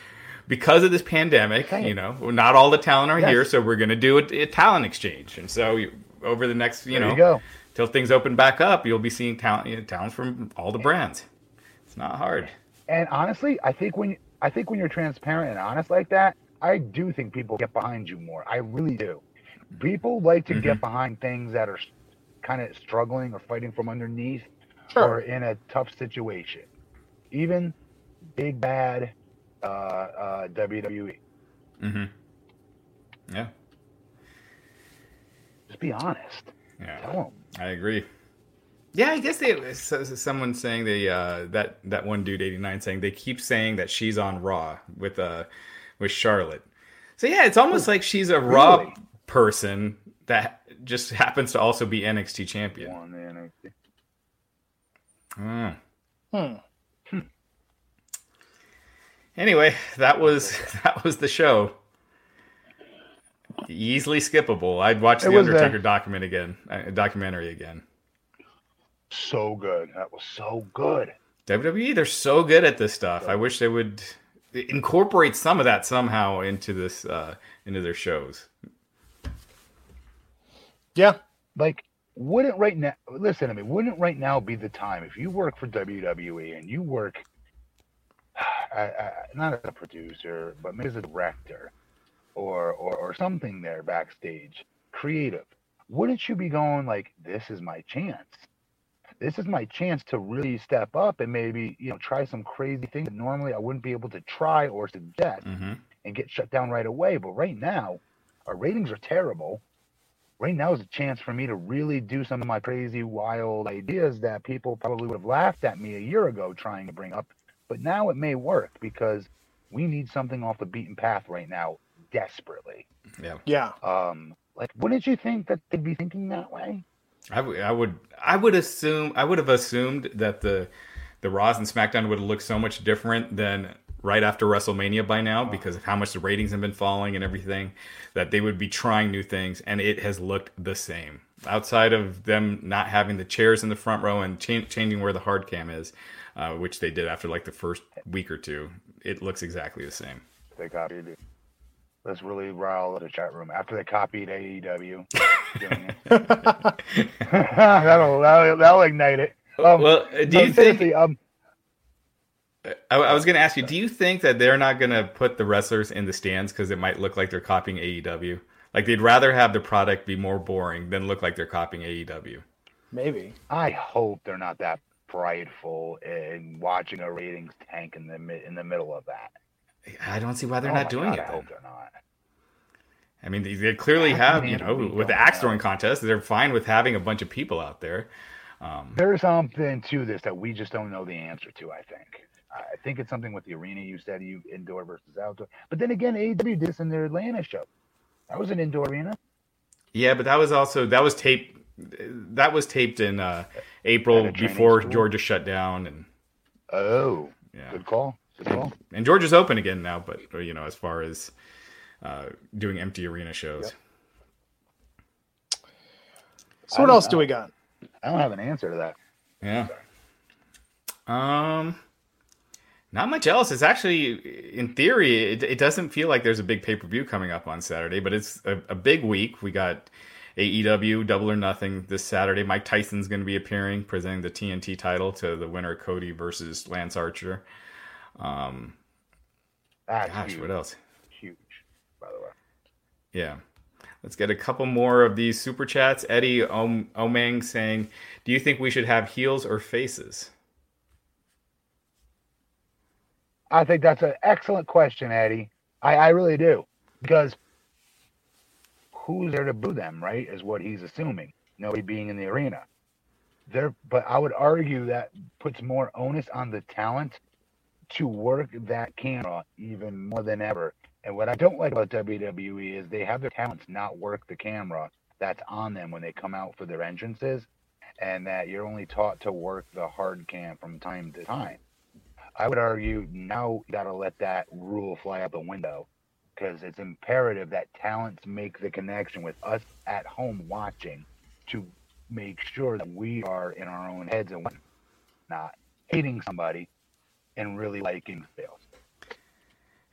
B: Because of this pandemic,
C: it.
B: you know, not all the talent are
C: Yes.
B: here, so we're going to do a, a talent exchange. And so, you, over the next, you
C: There
B: know,
C: you
B: till things open back up, you'll be seeing talent, you know, from all the brands. It's not hard.
C: And honestly, I think when I think when you're transparent and honest like that, I do think people get behind you more. I really do. People like to
B: Mm-hmm.
C: get behind things that are kind of struggling or fighting from underneath
A: Sure.
C: or in a tough situation. Even big bad uh, uh, WWE.
B: Mm-hmm. Yeah,
C: Just be honest.
B: yeah,
C: Tell them.
B: I agree. Yeah, I guess they. So, so someone saying they uh, that that one dude eighty nine saying they keep saying that she's on Raw with uh with Charlotte. So yeah, it's almost like she's a Raw
C: Really?
B: person that just happens to also be NXT champion.
C: One NXT.
B: Mm.
A: Hmm.
B: Anyway, that was that was the show. Easily skippable. I'd watch
C: It
B: the
C: was, uh,
B: Undertaker document again, uh, documentary again.
C: So good. That was so good.
B: WWE, they're so good at this stuff. I wish they would incorporate some of that somehow into this uh, into their shows.
A: Yeah.
C: like wouldn't right now listen to me wouldn't right now be the time if you work for wwe and you work I, I, not as a producer but maybe as a director or, or or something there backstage creative wouldn't you be going like this is my chance this is my chance to really step up and maybe you know try some crazy things that normally i wouldn't be able to try or suggest
B: hmm
C: and get shut down right away. But right now, our ratings are terrible. Right now is a chance for me to really do some of my crazy, wild ideas that people probably would have laughed at me a year ago trying to bring up. But now it may work because we need something off the beaten path right now desperately.
B: Yeah,
A: Yeah.
C: Um, like, wouldn't you think that they'd be thinking that way?
B: I, w- I would I would assume I would have assumed that the the Raws and SmackDown would have looked so much different than right after WrestleMania by now because of how much the ratings have been falling and everything. That they would be trying new things, and it has looked the same. Outside of them not having the chairs in the front row and cha- changing where the hard cam is, uh, which they did after like the first week or two, it looks exactly the same.
C: They copied it. Let's really rile the chat room after they copied AEW. doing it. that'll, that'll that'll ignite it. Um,
B: well, do
C: no,
B: you think?
C: seriously, um,
B: I, I was going to ask you, do you think that they're not going to put the wrestlers in the stands because it might look like they're copying AEW? Like they'd rather have the product be more boring than look like they're copying AEW.
A: Maybe.
C: I hope they're not that prideful in watching a ratings tank in the in the middle of that.
B: I don't see why they're
C: Oh
B: not doing
C: God,
B: it.
C: I
B: then.
C: hope they're not.
B: I mean, they, they clearly
C: How
B: have, you know, with the axe throwing contest, they're fine with having a bunch of people out there. Um,
C: There's something to this that we just don't know the answer to. I think. I think it's something with the arena. You said you indoor versus outdoor, but then again, AEW did this in their Atlanta show. That was an indoor arena.
B: yeah, but that was also that was taped. That was taped in uh, April before
C: school?
B: Georgia shut down, and
C: Oh,
B: yeah,
C: good call. Good call.
B: and Georgia's open again now. But you know, as far as uh, doing empty arena shows,
A: So what
C: I-
A: else do we got?
C: I don't have an answer to that.
B: yeah. Um, not much else. It's actually, in theory, it, it doesn't feel like there's a big pay per view coming up on Saturday, but it's a, a big week. We got AEW Double or Nothing this Saturday. Mike Tyson's going to be appearing, presenting the TNT title to the winner Cody versus Lance Archer. Um, gosh,
C: huge.
B: what else?
C: Huge, by the way.
B: Yeah. Let's get a couple more of these super chats. Eddie Om- Omang saying, "Do you think we should have heels or faces?"
C: I think that's an excellent question, Eddie. I, I really do. Because who's there to boo them, right? Is what he's assuming. Nobody being in the arena. There but I would argue that puts more onus on the talent to work that camera even more than ever. And what I don't like about WWE is they have their talents not work the camera that's on them when they come out for their entrances, and that you're only taught to work the hard cam from time to time. I would argue now you got to let that rule fly out the window because it's imperative that talents make the connection with us at home watching to make sure that we are in our own heads and not hating somebody and really liking sales.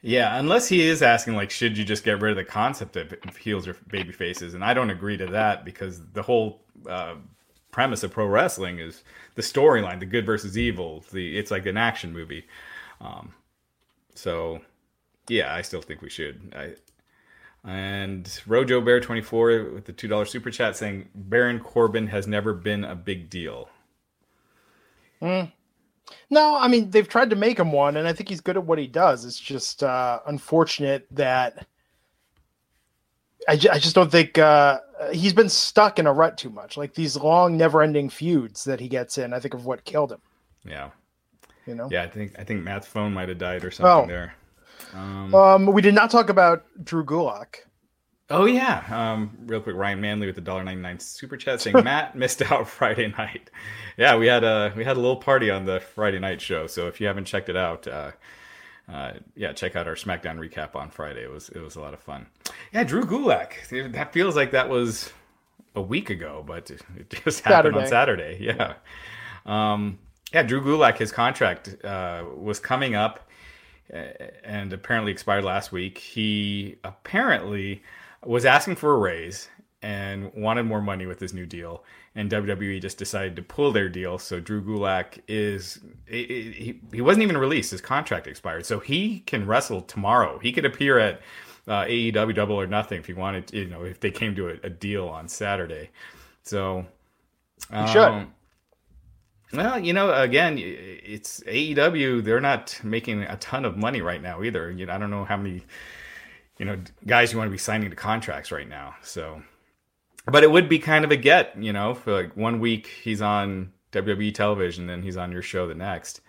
B: Yeah, unless he is asking like, should you just get rid of the concept of heels or baby faces? And I don't agree to that because the whole uh, premise of pro wrestling is the storyline, the good versus evil. The it's like an action movie. Um, so yeah, I still think we should. I, and Rojo Bear twenty four with the two dollar super chat saying Baron Corbin has never been a big deal.
A: No, I mean they've tried to make him one, and I think he's good at what he does. It's just uh, unfortunate that I, ju- I just don't think uh, he's been stuck in a rut too much. Like these long, never-ending feuds that he gets in, I think of what killed him.
B: Yeah,
A: You know.
B: yeah. I think I think Matt's phone might have died or something
A: Oh.
B: there. Um,
A: Um, we did not talk about Drew Gulak.
B: Oh yeah. Um, real quick, Ryan Manley with the dollar ninety nine super chat saying Matt missed out Friday night. Yeah, we had a we had a little party on the Friday night show. So if you haven't checked it out, uh, uh, yeah, check out our SmackDown recap on Friday. It was it was a lot of fun. Yeah, Drew Gulak. That feels like that was a week ago, but it just happened on Saturday. Yeah. Um, yeah, Drew Gulak, his contract uh, was coming up uh, and apparently expired last week. He apparently was asking for a raise and wanted more money with his new deal. And WWE just decided to pull their deal. So Drew Gulak is he, he wasn't even released. His contract expired, so he can wrestle tomorrow. He could appear at uh, AEW Double or Nothing if he wanted. To, you know, if they came to a, a deal on Saturday. So
A: He should.
B: um, well, you know, again, it's AEW. They're not making a ton of money right now either. You know, I don't know how many, you know, guys you want to be signing to contracts right now. So, but it would be kind of a get, you know, for like one week he's on WWE television, then he's on your show the next.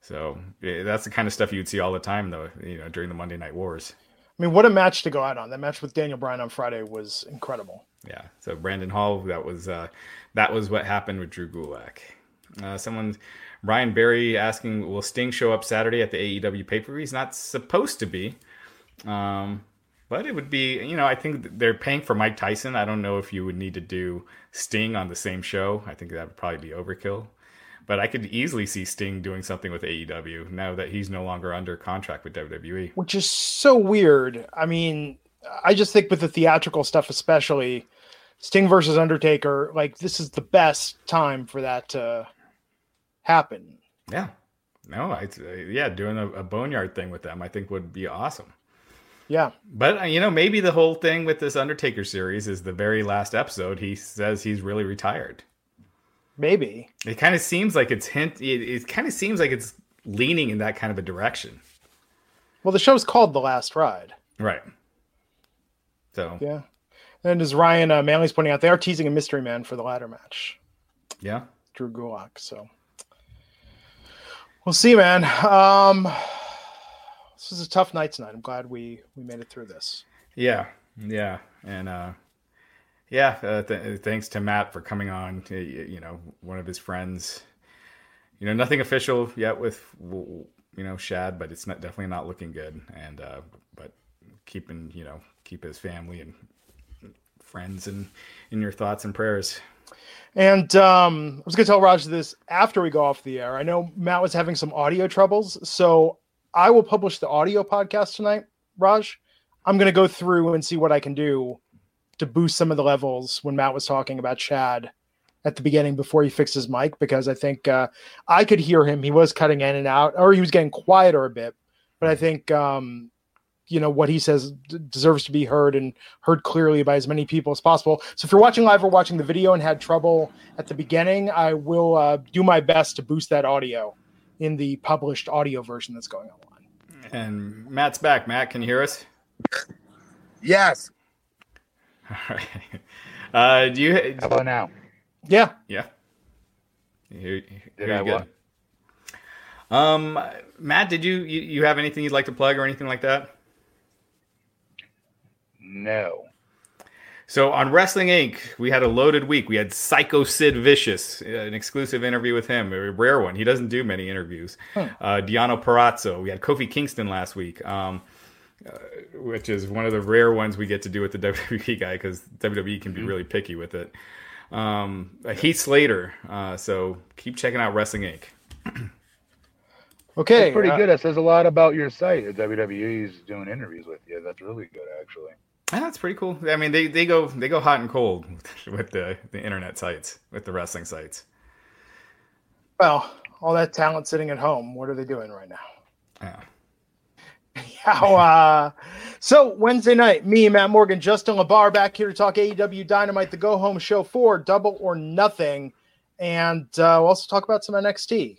B: So eh, that's the kind of stuff you'd see all the time, though. You know, during the Monday Night Wars.
A: I mean, what a match to go out on! That match with Daniel Bryan on Friday was incredible.
B: Yeah. So Brandon Hall, that was uh, that was what happened with Drew Gulak. Uh, someone, Brian Barry, asking, will Sting show up Saturday at the AEW pay per view? He's not supposed to be, um, but it would be. You know, I think they're paying for Mike Tyson. I don't know if you would need to do Sting on the same show. I think that would probably be overkill. But I could easily see Sting doing something with AEW now that he's no longer under contract with. WWE.
A: which is so weird. I mean, I just think with the theatrical stuff, especially Sting versus Undertaker, like this is the best time for that to happen.
B: Yeah. No, I uh, yeah, doing a, a boneyard thing with them, I think would be awesome.
A: Yeah,
B: But uh, you know, maybe the whole thing with this Undertaker series is the very last episode. He says he's really retired.
A: Maybe.
B: It kind of seems like it's hint. It, it kind of seems like it's leaning in that kind of a direction.
A: Well, the show's called The Last Ride.
B: Right. So
A: Yeah. And as Ryan uh, Manley's pointing out, they are teasing a mystery man for the ladder match.
B: yeah.
A: Drew Gulak. So we'll see, man. Um, this is a tough night tonight. I'm glad we we made it through this.
B: Yeah, yeah, and uh, yeah. Uh, th- thanks to Matt for coming on. y- You know, one of his friends. You know, nothing official yet with you know Shad, but it's not definitely not looking good. And uh, but keeping you know keep his family and friends and in your thoughts and prayers.
A: And um, I was going to tell Raj this after we go off the air. I know Matt was having some audio troubles, so I will publish the audio podcast tonight. Raj, I'm going to go through and see what I can do to boost some of the levels when Matt was talking about Shad at the beginning before he fixed his mic because I think uh, I could hear him. He was cutting in and out, or he was getting quieter a bit. But I think um, you know what he says d- deserves to be heard and heard clearly by as many people as possible. So if you're watching live or watching the video and had trouble at the beginning, I will uh, do my best to boost that audio in the published audio version that's going online.
B: And Matt's back. Matt, can you hear us?
C: Yes.
B: All right. Uh, do you?
C: How about now?
A: Yeah,
B: Yeah. Here,
C: Did I what?
B: Um, Matt, did you, you you have anything you'd like to plug or anything like that?
C: No.
B: So on Wrestling Inc., we had a loaded week. We had Psycho Sid Vicious, uh, an exclusive interview with him, a rare one. He doesn't do many interviews. Uh, Diano Perazzo. We had Kofi Kingston last week, um, uh, which is one of the rare ones we get to do with the WWE guy because WWE can be really picky with it. Um, uh, Heath Slater. Uh, so keep checking out Wrestling Inc.
A: okay,
C: That's pretty
A: uh,
C: good. That says a lot about your site. WWE's doing interviews with you. That's really good, actually.
B: Yeah, that's pretty cool. I mean, they, they go they go hot and cold with the, the internet sites, with the wrestling sites.
A: Well, all that talent sitting at home. What are they doing right now?
B: Yeah.
A: How uh so Wednesday night, me, Matt Morgan, Justin LaBar back here to talk AEW Dynamite, the go home show for double or nothing. And uh we'll also talk about some NXT.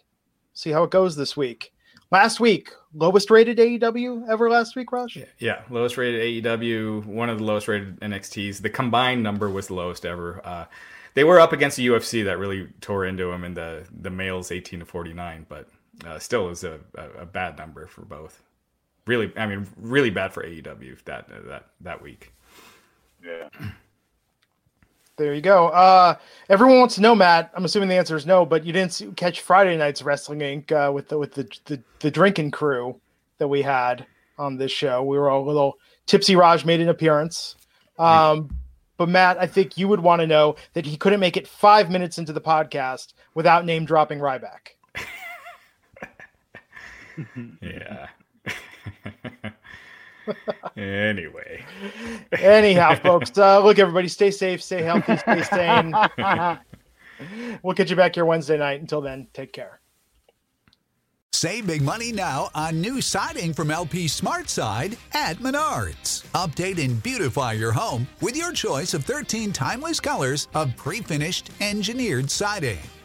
A: See how it goes this week. Last week, lowest rated AEW ever last week, Raj?
B: Yeah, lowest rated AEW, one of the lowest rated NXTs. The combined number was the lowest ever. Uh, they were up against the UFC that really tore into them in the the males 18 to 49, but uh, still it was a, a, a bad number for both. Really, I mean, really bad for AEW that that that week.
C: Yeah.
A: There you go. Uh everyone wants to know, Matt. I'm assuming the answer is no, but you didn't see, catch Friday night's Wrestling Inc. Uh, with the with the, the the drinking crew that we had on this show. We were all a little tipsy. Raj made an appearance. Um, but Matt, I think you would want to know that he couldn't make it five minutes into the podcast without name dropping Ryback.
B: Yeah. anyway,
A: Anyhow, folks, uh, look, everybody, stay safe, stay healthy, stay sane. we'll get you back here Wednesday night. Until then, take care.
D: Save big money now on new siding from LP Smart Side at Menards. Update and beautify your home with your choice of 13 timeless colors of pre-finished engineered siding.